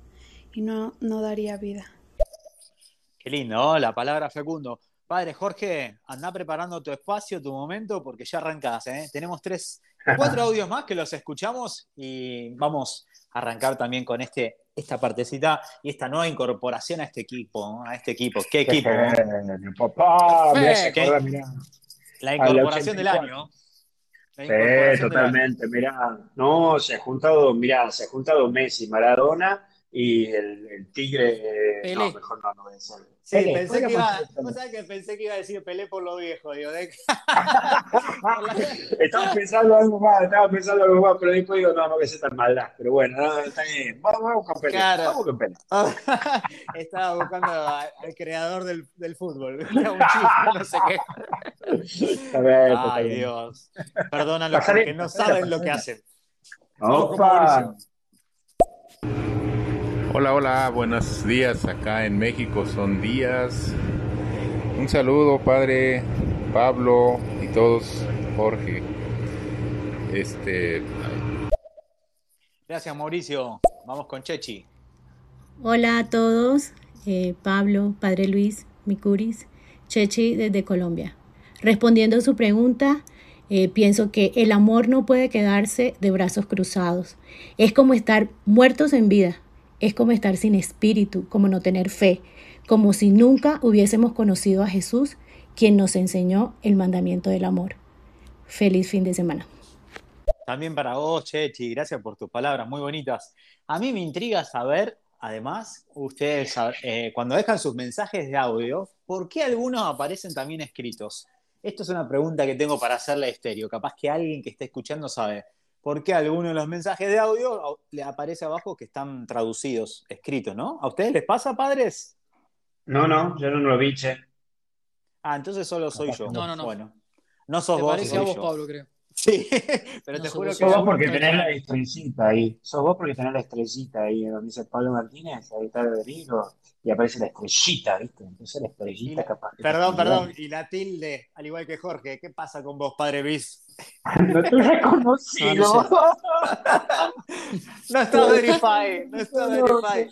y no, no daría vida. Qué lindo, la palabra fecundo. Padre Jorge, anda preparando tu espacio, tu momento, porque ya arrancás. ¿eh? Tenemos tres, cuatro audios más que los escuchamos y vamos a arrancar también con este, esta partecita y esta nueva incorporación a este equipo. A este equipo. ¿Qué equipo? Papá, La incorporación del año. Sí, totalmente. Mira, no, se ha juntado, mira, se ha juntado Messi, Maradona y el, el tigre. Pelé. No, mejor no, no voy a decir. Sí, Pelé, pensé, que iba, que pensé que iba a decir Pelé por lo viejo, digo, de- Estaba pensando algo más, estaba pensando algo más, pero después digo, no, no voy a hacer tan maldad. Pero bueno, no, está bien. Vamos, vamos con Pelé. Claro. Vamos con Pelé. Estaba buscando a- al creador del, del fútbol. Era un chiste, no sé qué. Está bien, está Ay. Dios. Perdónalo porque no saben lo que hacen. Opa. Hola, hola, buenos días. Acá en México son días. Un saludo, padre Pablo y todos, Jorge. Este, Gracias, Mauricio. Vamos con Chechi. Hola a todos, eh, Pablo, Padre Luis, Micuris, Chechi desde Colombia. Respondiendo a su pregunta, eh, pienso que el amor no puede quedarse de brazos cruzados. Es como estar muertos en vida, es como estar sin espíritu, como no tener fe, como si nunca hubiésemos conocido a Jesús, quien nos enseñó el mandamiento del amor. Feliz fin de semana. También para vos, Chechi, gracias por tus palabras muy bonitas. A mí me intriga saber, además, ustedes eh, cuando dejan sus mensajes de audio, ¿por qué algunos aparecen también escritos? Esto es una pregunta que tengo para hacerle a Estéreo. Capaz que alguien que esté escuchando sabe por qué algunos de los mensajes de audio le aparece abajo que están traducidos, escritos, ¿no? ¿A ustedes les pasa, padres? No, no, yo no lo vi, che. Ah, entonces solo soy yo. No, no, no. Bueno, no sos Te vos, parece soy a vos, yo. Pablo, creo. Sí, pero No te juro vos, que Sos vos porque Ahí tenés la estrellita ahí. Sos vos porque tenés la estrellita ahí, donde dice Pablo Martínez, ahí está el libro, y aparece la estrellita, ¿viste? Entonces la estrellita la- capaz. Perdón, perdón. Y la tilde, al igual que Jorge, ¿qué pasa con vos, padre Luis? No te reconocí, Ah, no ¿no? No está verify, no está verify.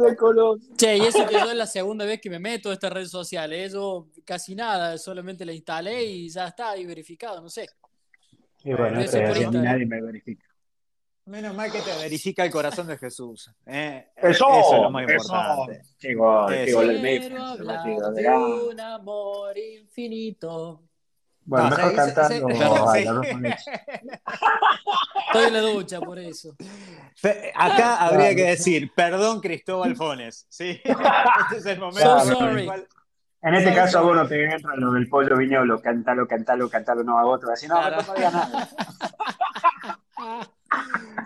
Reconoce. Che, y eso que yo es la segunda vez que me meto a estas redes sociales. ¿eh? Yo casi nada, solamente la instalé y ya está ahí verificado, no sé. Y bueno, por Instagram. nadie me verifica. Menos mal que te verifica el corazón de Jesús. ¿eh? Eso, Eso es lo más eso. importante. Gol, qué Eso. gol el. Quiero hablar de un amor infinito. Bueno, No, mejor se- cantando Estoy en la ducha por eso. Acá habría que decir, perdón Cristóbal Fones. ¿sí? Este es el momento So en sorry. este So caso a vos no te entra lo del pollo viñolo, cantalo, cantalo, cantalo, no, a vos te vas a decir, no, Claro. no nada.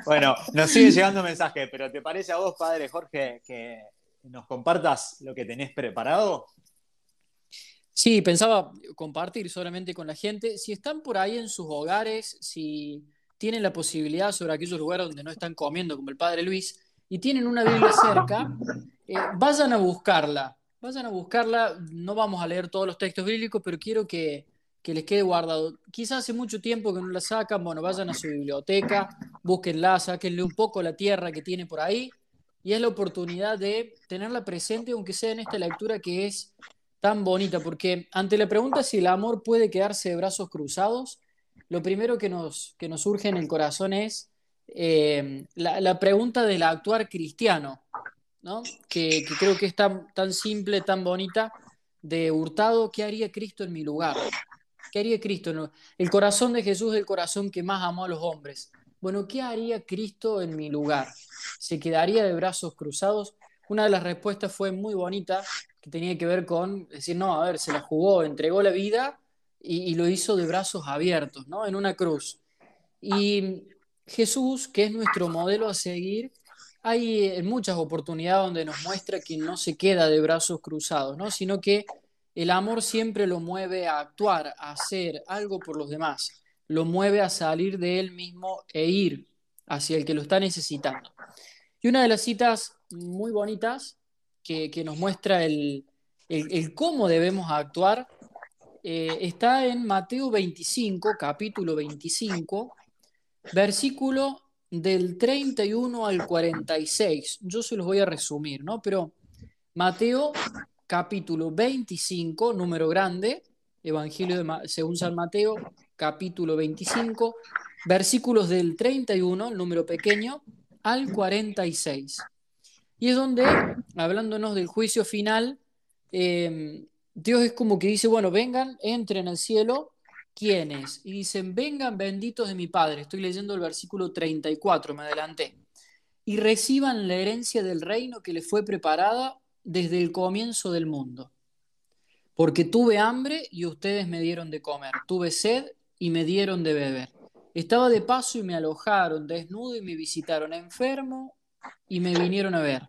Bueno, nos sigue llegando mensaje, pero ¿te parece a vos, padre Jorge, que nos compartas lo que tenés preparado? Sí, pensaba compartir solamente con la gente. Si están por ahí en sus hogares, si tienen la posibilidad sobre aquellos lugares donde no están comiendo, como el Padre Luis, y tienen una Biblia cerca, eh, vayan a buscarla. Vayan a buscarla. No vamos a leer todos los textos bíblicos, pero quiero que, que les quede guardado. Quizás hace mucho tiempo que no la sacan. Bueno, vayan a su biblioteca, búsquenla, sáquenle un poco la tierra que tiene por ahí. Y es la oportunidad de tenerla presente, aunque sea en esta lectura que es tan bonita, porque ante la pregunta si el amor puede quedarse de brazos cruzados, lo primero que nos, que nos surge en el corazón es eh, la, la pregunta del actuar cristiano, ¿no? que, creo que es tan, tan simple, tan bonita, de Hurtado, ¿qué haría Cristo en mi lugar? ¿Qué haría Cristo? El corazón de Jesús es el corazón que más amó a los hombres. Bueno, ¿qué haría Cristo en mi lugar? ¿Se quedaría de brazos cruzados? Una de las respuestas fue muy bonita, que tenía que ver con decir, no, a ver, se la jugó, entregó la vida y, y lo hizo de brazos abiertos, ¿no? En una cruz. Y Jesús, que es nuestro modelo a seguir, hay eh, muchas oportunidades donde nos muestra que no se queda de brazos cruzados, ¿no? Sino que el amor siempre lo mueve a actuar, a hacer algo por los demás, lo mueve a salir de él mismo e ir hacia el que lo está necesitando. Y una de las citas muy bonitas que, nos muestra el, cómo debemos actuar eh, está en Mateo 25, capítulo 25, versículo del 31 al 46. Yo se los voy a resumir, ¿no? Pero Mateo capítulo 25, número grande, Evangelio según San Mateo, capítulo 25, versículos del 31, el número pequeño, al 46. Y es donde, hablándonos del juicio final, eh, Dios es como que dice, bueno, vengan, entren al cielo, ¿quiénes? Y dicen, vengan benditos de mi Padre. Estoy leyendo el versículo 34, me adelanté. y reciban la herencia del reino que les fue preparada desde el comienzo del mundo. Porque tuve hambre y ustedes me dieron de comer, tuve sed y me dieron de beber. Estaba de paso y me alojaron, desnudo y me visitaron, enfermo y me vinieron a ver,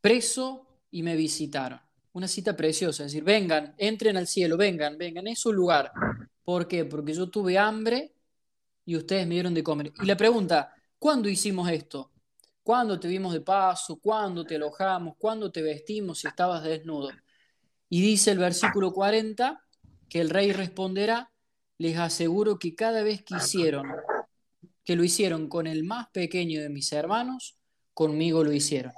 preso y me visitaron. Una cita preciosa, es decir, vengan, entren al cielo, vengan, vengan, es su lugar. ¿Por qué? Porque yo tuve hambre y ustedes me dieron de comer. Y la pregunta, ¿cuándo hicimos esto? ¿Cuándo te vimos de paso? ¿Cuándo te alojamos? ¿Cuándo te vestimos si estabas desnudo? Y dice el versículo 40 que el rey responderá, les aseguro que cada vez que hicieron, que lo hicieron con el más pequeño de mis hermanos, conmigo lo hicieron.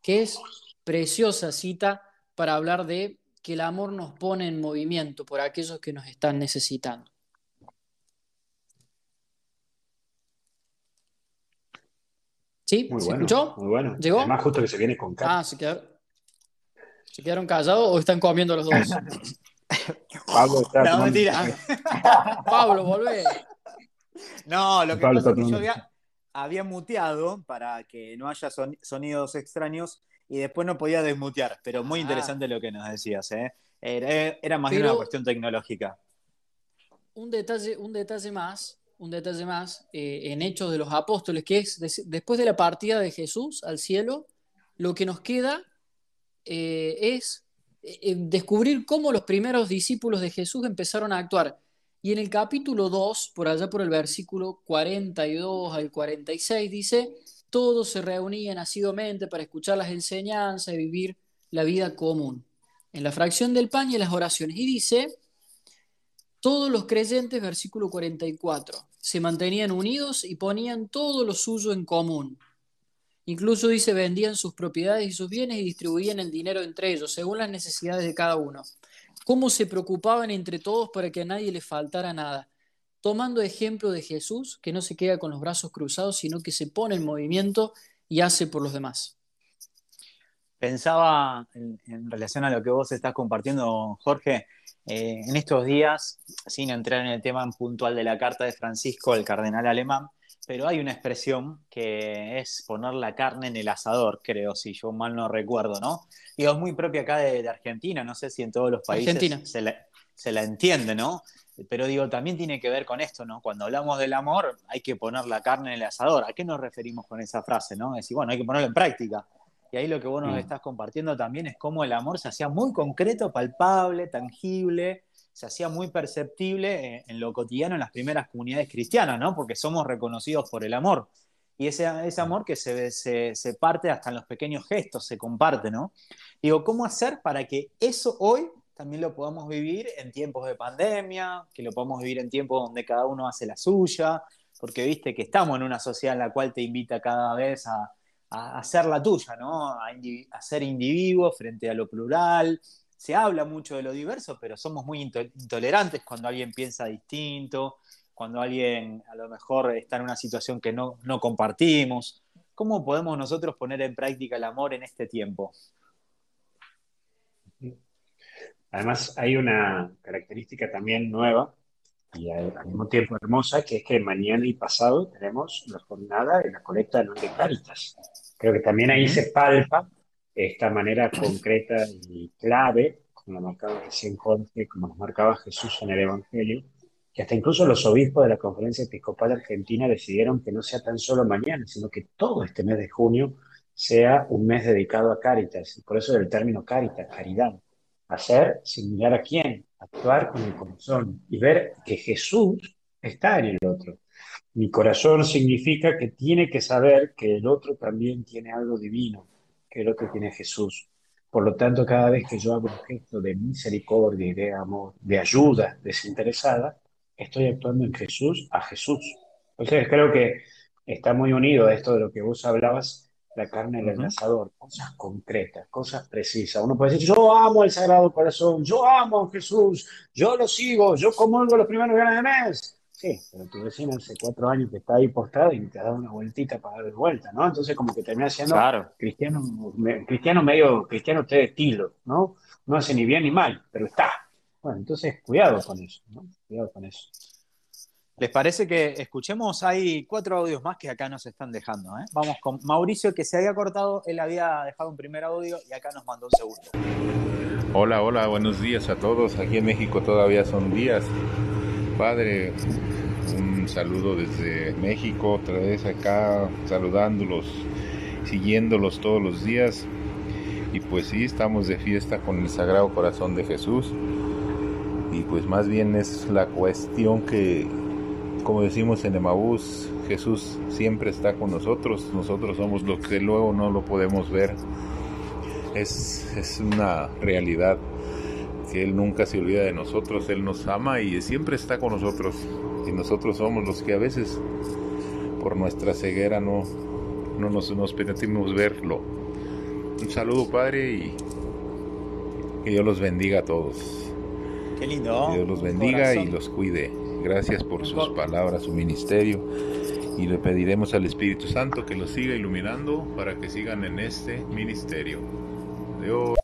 Que es preciosa cita para hablar de que el amor nos pone en movimiento por aquellos que nos están necesitando. ¿Sí? Muy ¿Se bueno, escuchó? muy bueno. ¿Llegó? Además, justo que se viene con carne. Ah, ¿se quedaron, ¿se quedaron callados o están comiendo los dos? Pablo está No, mentira. Pablo, volvé. No, lo que pasa es que yo había, había muteado para que no haya son- sonidos extraños y después no podía desmutear, pero muy Ah. interesante lo que nos decías, ¿eh? Era, era más bien una cuestión tecnológica. un detalle, un detalle más, un detalle más eh, en Hechos de los Apóstoles, que es des- después de la partida de Jesús al cielo, lo que nos queda eh, es eh, descubrir cómo los primeros discípulos de Jesús empezaron a actuar. Y en el capítulo 2, por allá por el versículo 42 al 46, dice, todos se reunían asiduamente para escuchar las enseñanzas y vivir la vida común. En la fracción del pan y en las oraciones. Y dice, todos los creyentes, versículo 44, se mantenían unidos y ponían todo lo suyo en común. Incluso dice, vendían sus propiedades y sus bienes y distribuían el dinero entre ellos, según las necesidades de cada uno. Cómo se preocupaban entre todos para que a nadie le faltara nada. Tomando ejemplo de Jesús, que no se queda con los brazos cruzados, sino que se pone en movimiento y hace por los demás. Pensaba en, relación a lo que vos estás compartiendo, Jorge, eh, en estos días, sin entrar en el tema puntual de la carta de Francisco, el cardenal alemán, pero hay una expresión que es poner la carne en el asador, creo, si yo mal no recuerdo, ¿no? Digo, es muy propia acá de, de Argentina, no sé si en todos los países Argentina. se la, se la entiende, ¿no? Pero digo, también tiene que ver con esto, ¿no? Cuando hablamos del amor, hay que poner la carne en el asador. ¿A qué nos referimos con esa frase, no? Es decir, bueno, hay que ponerlo en práctica. Y ahí lo que vos nos Mm. estás compartiendo también es cómo el amor se hacía muy concreto, palpable, tangible, se hacía muy perceptible en, en lo cotidiano en las primeras comunidades cristianas, ¿no? Porque somos reconocidos por el amor. Y ese, ese amor que se, se, parte hasta en los pequeños gestos, se comparte, ¿no? Digo, ¿cómo hacer para que eso hoy también lo podamos vivir en tiempos de pandemia, que lo podamos vivir en tiempos donde cada uno hace la suya, porque viste que estamos en una sociedad en la cual te invita cada vez a, a hacer la tuya, ¿no? A, a ser individuo frente a lo plural. Se habla mucho de lo diverso, pero somos muy into- intolerantes cuando alguien piensa distinto, cuando alguien a lo mejor está en una situación que no, no compartimos. ¿Cómo podemos nosotros poner en práctica el amor en este tiempo? Además, hay una característica también nueva y al al mismo tiempo hermosa, que es que mañana y pasado tenemos la jornada de la colecta de Cáritas. Creo que también ahí se palpa esta manera concreta y clave, como lo marcaba recién Jorge, como nos marcaba Jesús en el Evangelio, que hasta incluso los obispos de la Conferencia Episcopal Argentina decidieron que no sea tan solo mañana, sino que todo este mes de junio sea un mes dedicado a Cáritas. Y por eso el término Cáritas, caridad. Hacer sin mirar a quién, actuar con el corazón y ver que Jesús está en el otro. Mi corazón significa que tiene que saber que el otro también tiene algo divino, que el otro tiene Jesús. Por lo tanto, cada vez que yo hago un gesto de misericordia y de amor, de ayuda desinteresada, estoy actuando en Jesús a Jesús. Entonces creo que está muy unido a esto de lo que vos hablabas, la carne del asador, cosas concretas, cosas precisas. Uno puede decir, yo amo el Sagrado Corazón, yo amo a Jesús, yo lo sigo, yo comulgo los primeros viernes de mes. Sí, pero tu vecino hace cuatro años que está ahí postrado y te ha dado una vueltita para dar de vuelta, ¿no? Entonces como que termina siendo Claro. cristiano, me- cristiano medio, cristiano usted de estilo, ¿no? No hace ni bien ni mal, pero está. Bueno, entonces cuidado con eso, ¿no? Cuidado con eso. ¿Les parece que escuchemos? Hay cuatro audios más que acá nos están dejando. ¿eh? Vamos con Mauricio, que se había cortado, él había dejado un primer audio y acá nos mandó un segundo. Hola, hola, buenos días a todos. Aquí en México todavía son días. Padre, un saludo desde México, otra vez acá, saludándolos, siguiéndolos todos los días. Y pues sí, estamos de fiesta con el Sagrado Corazón de Jesús. Y pues más bien es la cuestión que como decimos en Emaús, Jesús siempre está con nosotros, nosotros somos los que luego no lo podemos ver. Es, es una realidad Él nunca se olvida de nosotros, Él nos ama y siempre está con nosotros. Y nosotros somos los que a veces por nuestra ceguera no, no nos, nos permitimos verlo. Un saludo Padre y que Dios los bendiga a todos. Qué lindo. Que Dios los bendiga y los cuide. Gracias por sus palabras, su ministerio. Y le pediremos al Espíritu Santo que los siga iluminando para que sigan en este ministerio. Dios.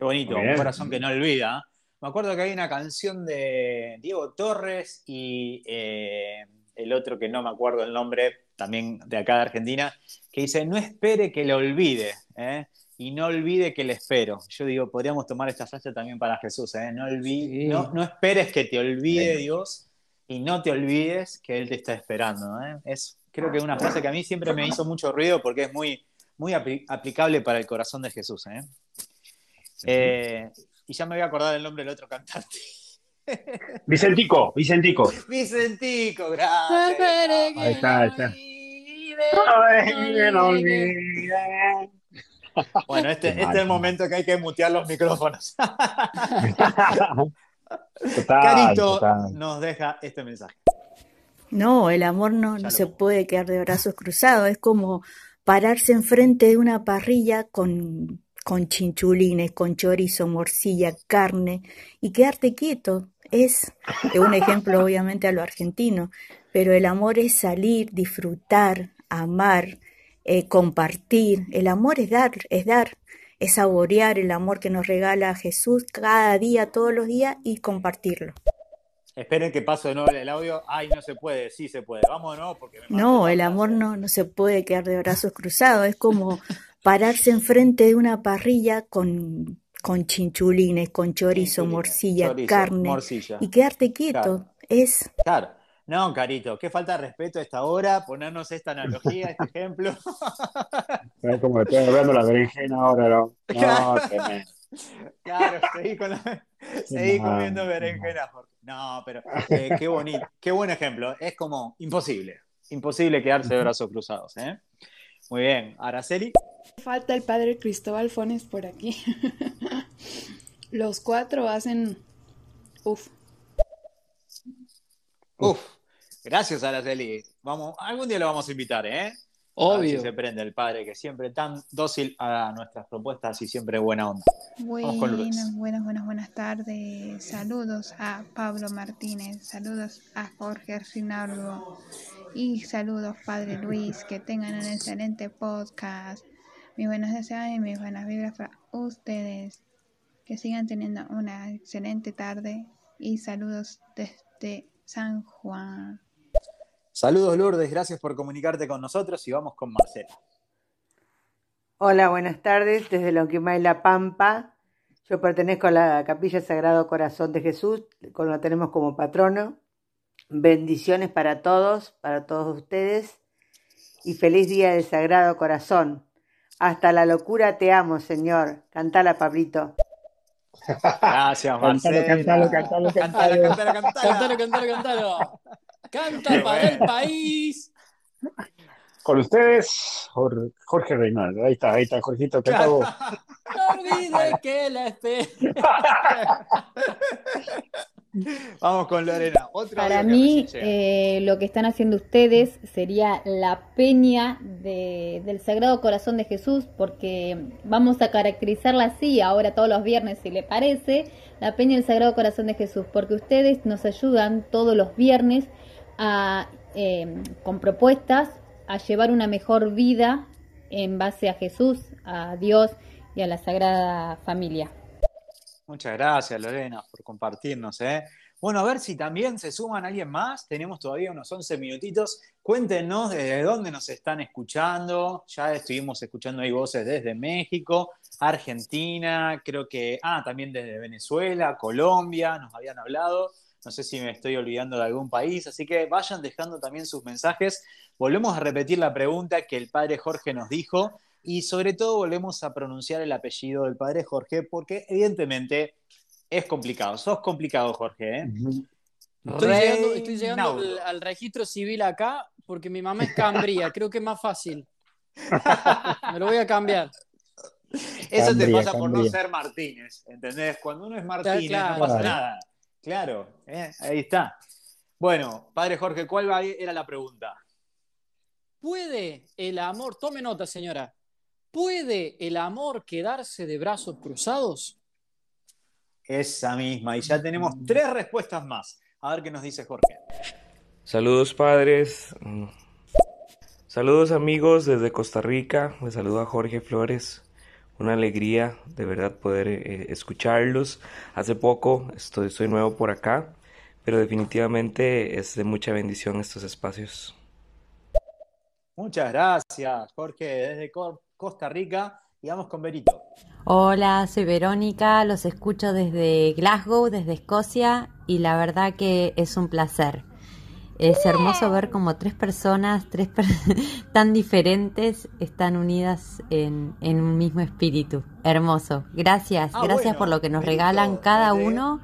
Qué bonito, un corazón que no olvida. Me acuerdo que hay una canción de Diego Torres y eh, el otro que no me acuerdo el nombre, también de acá de Argentina, que dice, no espere que lo olvide. ¿eh? y no olvide que le espero. Yo digo, podríamos tomar esta frase también para Jesús, ¿eh? no, no, esperes que te olvide Dios y no te olvides que Él te está esperando. ¿eh? Es, creo que es una frase que a mí siempre me hizo mucho ruido porque es muy, muy aplicable para el corazón de Jesús. ¿eh? Y ya me voy a acordar el nombre del otro cantante. Vicentico, Vicentico. Vicentico, gracias. Ahí está, ahí está. Bueno, este, este, es el momento que hay que mutear los micrófonos. Carito nos deja este mensaje. No, el amor no, no se puede quedar de brazos cruzados. Es como pararse enfrente de una parrilla con, con chinchulines, con chorizo, morcilla, carne y quedarte quieto. Es un ejemplo, obviamente, a lo argentino, pero el amor es salir, disfrutar, amar, eh, compartir. El amor es dar, es dar, es saborear el amor que nos regala Jesús cada día, todos los días y compartirlo. Esperen que paso de nuevo el audio. Ay, no se puede, sí se puede. Vamos de nuevo porque No, el amor no, no se puede quedar de brazos cruzados. Es como pararse enfrente de una parrilla con, con chinchulines, con chorizo, morcilla, carne y quedarte quieto. Es claro. No, Carito, qué falta de respeto a esta hora, ponernos esta analogía, este ejemplo. Es como que estoy hablando la berenjena ahora, ¿no? No, Claro, seguí, con seguí comiendo berenjena, No, pero eh, qué bonito, qué buen ejemplo. Es como imposible, imposible quedarse de brazos cruzados. ¿eh? Muy bien, Araceli. Falta el padre Cristóbal Fones por aquí. Los cuatro hacen. Uf. Uf. Gracias, Araceli. Vamos, algún día lo vamos a invitar, ¿eh? Obvio. se prende el padre, que siempre tan dócil a nuestras propuestas y siempre buena onda. Buenas, buenas, buenas, buenas tardes. Saludos a Pablo Martínez, saludos a Jorge Rinaldo y saludos, Padre Luis. Que tengan un excelente podcast. Mis buenos deseos y mis buenas vibras para ustedes. Que sigan teniendo una excelente tarde y saludos desde San Juan. Saludos Lourdes, gracias por comunicarte con nosotros y vamos con Marcela. Hola, buenas tardes desde Lonquimay La Pampa. Yo pertenezco a la Capilla Sagrado Corazón de Jesús, lo tenemos como patrono. Bendiciones para todos, para todos ustedes y feliz día del Sagrado Corazón. Hasta la locura te amo, Señor. Cantala, Pablito. Gracias, Marcela. Cantalo, cantalo, cantalo. Cantalo, cantalo, cantalo. cantalo. Canta para el país. Con ustedes, Jorge Reinaldo. Ahí está, ahí está, Jorgito. Que No olvide que la Vamos con Lorena. Para mí, eh, lo que están haciendo ustedes sería la peña del Sagrado Corazón de Jesús, porque vamos a caracterizarla así ahora todos los viernes, si le parece, la peña del Sagrado Corazón de Jesús, porque ustedes nos ayudan todos los viernes Em, con propuestas a llevar una mejor vida en base a Jesús, a Dios y a la Sagrada Familia. Muchas gracias, Lorena, por compartirnos. ¿eh? Bueno, a ver si también se suman alguien más. Tenemos todavía unos 11 minutitos. Cuéntenos desde dónde nos están escuchando. Ya estuvimos escuchando ahí voces desde México, Argentina, creo que, ah, también desde Venezuela, Colombia, nos habían hablado. No sé si me estoy olvidando de algún país, así que vayan dejando también sus mensajes. Volvemos a repetir la pregunta que el padre Jorge nos dijo y sobre todo volvemos a pronunciar el apellido del padre Jorge porque evidentemente es complicado. Sos complicado, Jorge. ¿eh? Estoy llegando, al, registro civil acá porque mi mamá es cambría. Creo que es más fácil. Me lo voy a cambiar. Eso te pasa por no ser Martínez, ¿entendés? Cuando uno es Martínez no pasa nada. Claro, ¿eh? ahí está. Bueno, padre Jorge, ¿cuál era la pregunta? ¿Puede el amor, tome nota señora, ¿puede el amor quedarse de brazos cruzados? Esa misma, y ya tenemos tres respuestas más. A ver qué nos dice Jorge. Saludos padres. Saludos amigos desde Costa Rica. Me saluda Jorge Flores. Una alegría de verdad poder eh, escucharlos. Hace poco estoy, estoy nuevo por acá, pero definitivamente es de mucha bendición estos espacios. Muchas gracias, Jorge, desde Costa Rica. Y vamos con Berito. Hola, soy Verónica, los escucho desde Glasgow, desde Escocia, y la verdad que es un placer. Es hermoso ver como tres personas, tres tan diferentes, están unidas en, un mismo espíritu. Hermoso. Gracias, ah, gracias por lo que nos regalan cada uno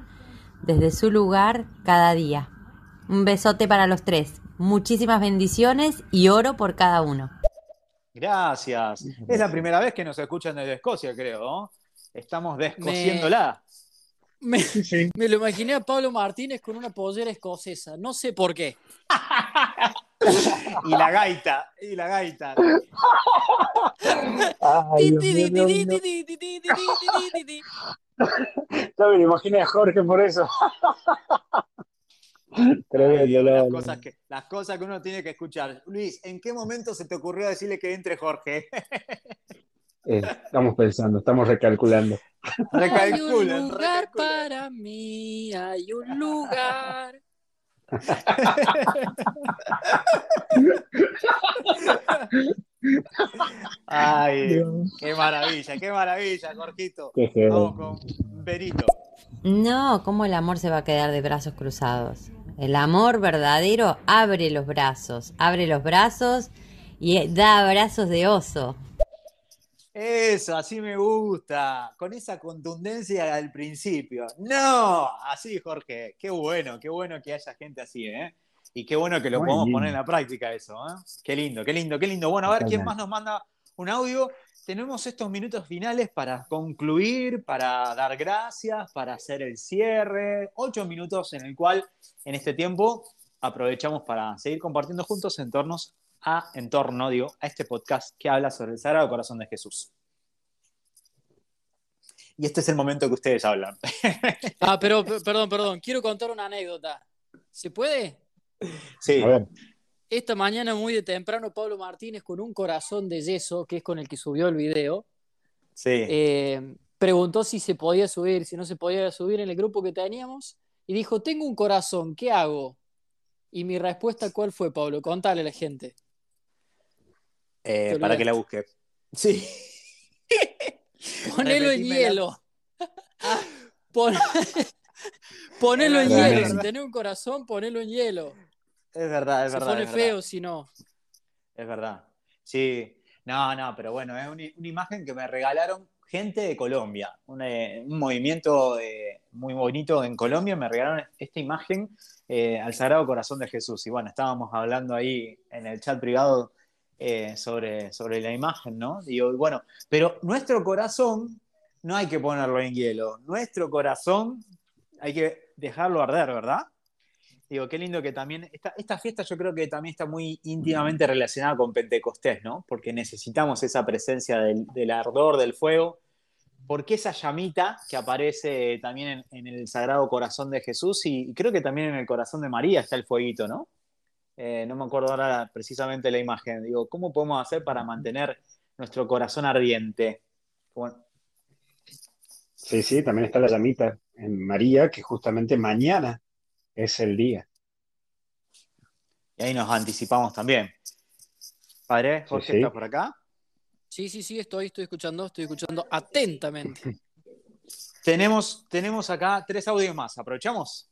desde su lugar cada día. Un besote para los tres. Muchísimas bendiciones y oro por cada uno. Gracias. Es la primera vez que nos escuchan desde Escocia, creo. Estamos descosiéndola. Me, me, lo imaginé a Pablo Martínez con una pollera escocesa. No sé por qué. y la gaita, y la gaita. Ya me lo imaginé a Jorge por eso. las, cosas que, las cosas que uno tiene que escuchar. Luis, ¿en qué momento se te ocurrió decirle que entre Jorge? Eh, estamos pensando, estamos recalculando. Hay un lugar para mí, hay un lugar. Ay, qué maravilla, qué maravilla, Jorgito. Vamos con Berito. No, ¿cómo el amor se va a quedar de brazos cruzados? El amor verdadero abre los brazos, abre los brazos y da abrazos de oso. Eso, así me gusta, con esa contundencia al principio. No, así Jorge, qué bueno, qué bueno que haya gente así, ¿eh? Y qué bueno que lo podamos poner en la práctica eso, ¿eh? Qué lindo, qué lindo, qué lindo. Bueno, a ver quién más nos manda un audio tenemos estos minutos finales para concluir, para dar gracias, para hacer el cierre. Ocho minutos en el cual, en este tiempo, aprovechamos para seguir compartiendo juntos en torno a, en torno, digo, a este podcast que habla sobre el Sagrado Corazón de Jesús. Y este es el momento que ustedes hablan. Ah, pero, perdón, perdón, quiero contar una anécdota. ¿Se puede? Sí. A ver. Esta mañana muy de temprano Pablo Martínez con un corazón de yeso, que es con el que subió el video, sí. Eh, preguntó si se podía subir, si no se podía subir en el grupo que teníamos, y dijo, tengo un corazón, ¿qué hago? Y mi respuesta, ¿cuál fue, Pablo? Contale a la gente. Eh, para que la busque. Sí. Ponelo en hielo. ponelo en hielo. Si tenés un corazón, ponelo en hielo. Es verdad, es verdad. Se pone feo si no. Es verdad. Sí, no, no, pero bueno, es una, imagen que me regalaron gente de Colombia. Un, eh, movimiento eh, muy bonito en Colombia. Me regalaron esta imagen eh, al Sagrado Corazón de Jesús. Y bueno, estábamos hablando ahí en el chat privado sobre, sobre la imagen, ¿no? Digo, bueno, pero nuestro corazón no hay que ponerlo en hielo. Nuestro corazón hay que dejarlo arder, ¿verdad? Digo, qué lindo que también, esta, esta fiesta yo creo que también está muy íntimamente relacionada con Pentecostés, ¿no? Porque necesitamos esa presencia del, ardor, del fuego, porque esa llamita que aparece también en, el Sagrado Corazón de Jesús y, creo que también en el corazón de María está el fueguito, ¿no? Eh, no me acuerdo ahora precisamente la imagen. Digo, ¿cómo podemos hacer para mantener nuestro corazón ardiente? Sí, sí, también está la llamita en María, que justamente mañana es el día. Y ahí nos anticipamos también. Padre, Jorge, sí. ¿está por acá? Sí, sí, sí, estoy, estoy escuchando, estoy escuchando atentamente. Tenemos, tenemos acá tres audios más. ¿Aprovechamos?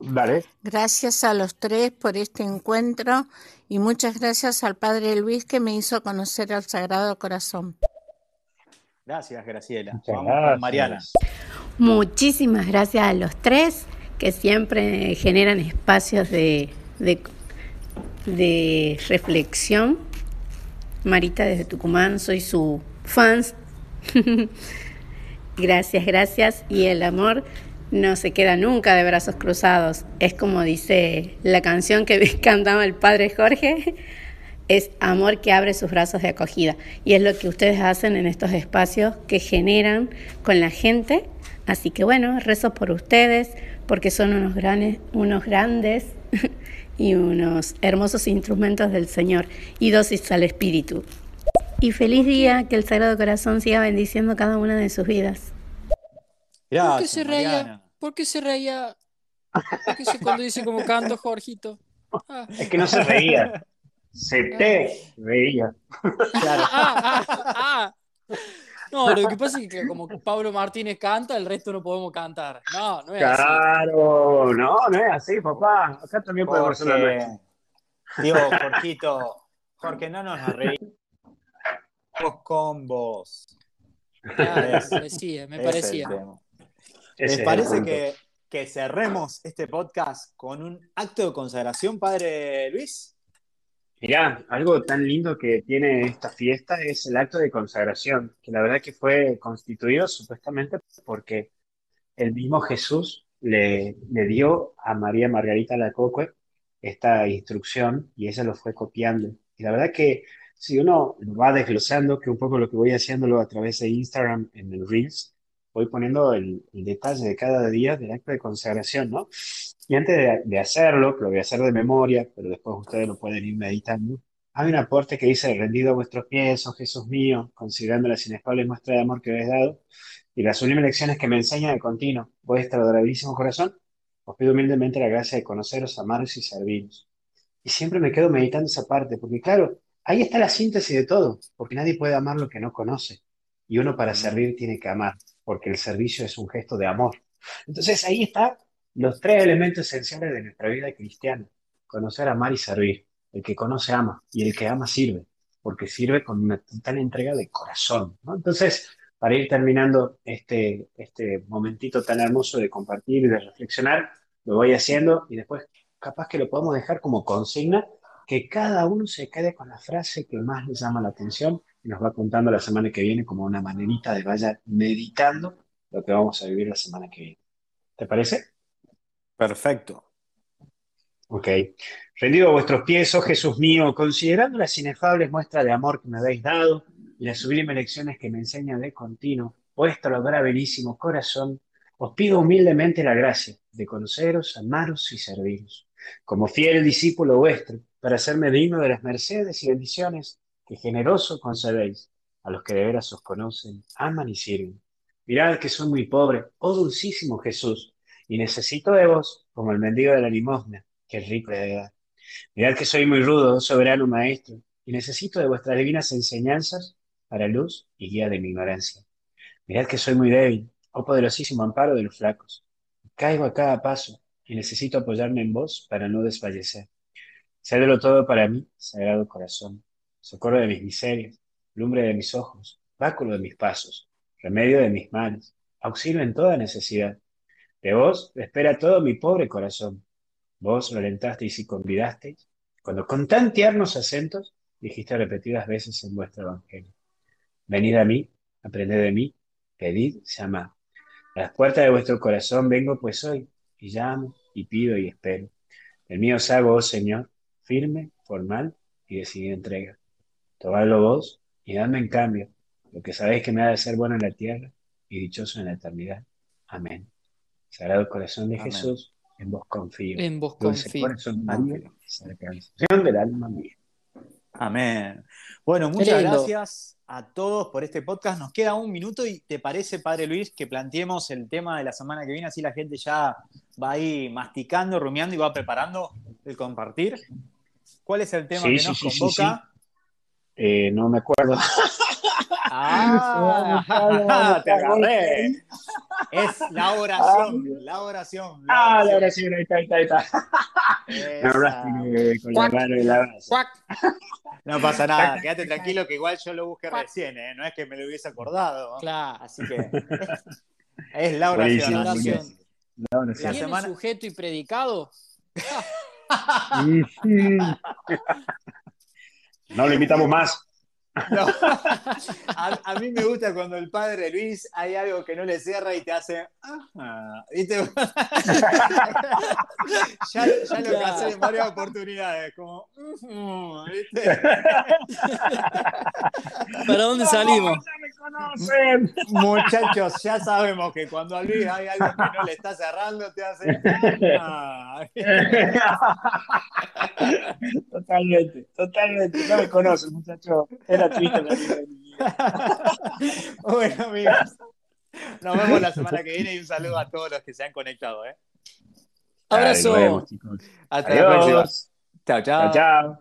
Dale. Gracias a los tres por este encuentro y muchas gracias al Padre Luis que me hizo conocer al Sagrado Corazón. Gracias, Graciela. Muchas Vamos con gracias. Mariana. Muchísimas gracias a los tres que siempre generan espacios de, de, reflexión. Marita desde Tucumán, soy su fans. gracias, gracias. Y el amor no se queda nunca de brazos cruzados. Es como dice la canción que cantaba el padre Jorge. Es amor que abre sus brazos de acogida. Y es lo que ustedes hacen en estos espacios que generan con la gente. Así que bueno, rezo por ustedes porque son unos grandes, unos grandes y unos hermosos instrumentos del Señor y dosis al Espíritu. Y feliz día, que el Sagrado Corazón siga bendiciendo cada una de sus vidas. ¿Por qué Gracias, se reía? Mariana. ¿Por qué se reía? ¿Por qué se cuando dice como canto, Jorgito? Ah. Es que no se reía. Se te reía. Ah, ah, ah. No, lo que pasa es que como Pablo Martínez canta, el resto no podemos cantar. No, no es así. Claro, no, no es así, papá. Acá también podemos hacer la digo, Jorgito, Jorge, no nos reímos con vos. Es- me parecía, me parecía. tema. Ese ¿Les es el parece que, que cerremos este podcast con un acto de consagración, Padre Luis? Mirá, algo tan lindo que tiene esta fiesta es el acto de consagración, que la verdad que fue constituido supuestamente porque el mismo Jesús le, le dio a María Margarita Lacocue esta instrucción y ella lo fue copiando. Y la verdad que si uno lo va desglosando, que un poco lo que voy haciéndolo a través de Instagram en el Reels, voy poniendo el, el detalle de cada día del acto de consagración, ¿no? Y antes de, de hacerlo, que lo voy a hacer de memoria, pero después ustedes lo pueden ir meditando, hay un aporte que dice, rendido a vuestros pies, oh Jesús mío, considerando las inespables muestras de amor que habéis dado, y las sublimes lecciones que me enseña de continuo, vuestro adorabilísimo corazón, os pido humildemente la gracia de conoceros, amaros y serviros. Y siempre me quedo meditando esa parte, porque claro, ahí está la síntesis de todo, porque nadie puede amar lo que no conoce, y uno para servir tiene que amar, porque el servicio es un gesto de amor. Entonces ahí está los tres elementos esenciales de nuestra vida cristiana. Conocer, amar y servir. El que conoce ama y el que ama sirve, porque sirve con una total entrega de corazón. Entonces, para ir terminando este, este momentito tan hermoso de compartir y de reflexionar, lo voy haciendo y después capaz que lo podemos dejar como consigna, que cada uno se quede con la frase que más le llama la atención y nos va contando la semana que viene como una manerita de vaya meditando lo que vamos a vivir la semana que viene. ¿Te parece? Perfecto. Ok. Rendido a vuestros pies, oh Jesús mío, considerando las inefables muestras de amor que me habéis dado y las sublimes lecciones que me enseñan de continuo, vuestro adorabilísimo corazón, os pido humildemente la gracia de conoceros, amaros y serviros, como fiel discípulo vuestro, para hacerme digno de las mercedes y bendiciones que generoso concedéis a los que de veras os conocen, aman y sirven. Mirad que soy muy pobre, oh dulcísimo Jesús, y necesito de vos como el mendigo de la limosna, que es rico de dar. Mirad que soy muy rudo, oh soberano maestro, y necesito de vuestras divinas enseñanzas para luz y guía de mi ignorancia. Mirad que soy muy débil, oh poderosísimo amparo de los flacos. Caigo a cada paso y necesito apoyarme en vos para no desfallecer. Cédelo todo para mí, sagrado corazón, socorro de mis miserias, lumbre de mis ojos, báculo de mis pasos, remedio de mis males, auxilio en toda necesidad. De vos espera todo mi pobre corazón. Vos lo alentasteis y convidasteis, cuando con tan tiernos acentos dijiste repetidas veces en vuestro evangelio. Venid a mí, aprended de mí, pedid, llamad. A las puertas de vuestro corazón vengo pues hoy, y llamo, y pido y espero. El mío os hago, oh Señor, firme, formal y decidida entrega. Tomadlo vos y dadme en cambio lo que sabéis que me ha de ser bueno en la tierra y dichoso en la eternidad. Amén. Sagrado corazón de Amén. Jesús, en vos confío. En vos confío. corazón María, del alma mía. Amén. Bueno, muchas gracias a todos por este podcast. Nos queda un minuto y ¿te parece, Padre Luis, que planteemos el tema de la semana que viene? Así la gente ya va ahí masticando, rumiando y va preparando el compartir. ¿Cuál es el tema que nos convoca? Eh, no me acuerdo. Ah, te agarré. Es la oración, la oración. ah, la oración, ahí está, ahí está, ahí está. Me hablaste con la mano y la No pasa nada, quédate tranquilo que igual yo lo busqué recién, ¿eh? no es que me lo hubiese acordado. Claro. Así que es la oración. La oración. La oración. ¿Tiene semana... sujeto y predicado? no lo invitamos más. No. A, mí me gusta cuando el padre Luis hay algo que no le cierra y te hace. ¿Viste? ya, ya lo casé en varias oportunidades. Como. ¿viste? ¿Para dónde salimos? Muchachos, ya sabemos que cuando a Luis hay algo que no le está cerrando, te hace. totalmente, totalmente. No me conoces, muchachos. Era bueno, amigos. Nos vemos la semana que viene y un saludo a todos los que se han conectado. ¿eh? Abrazo. Nos vemos, chicos. Hasta la próxima. Chao, chao. Chao, chao.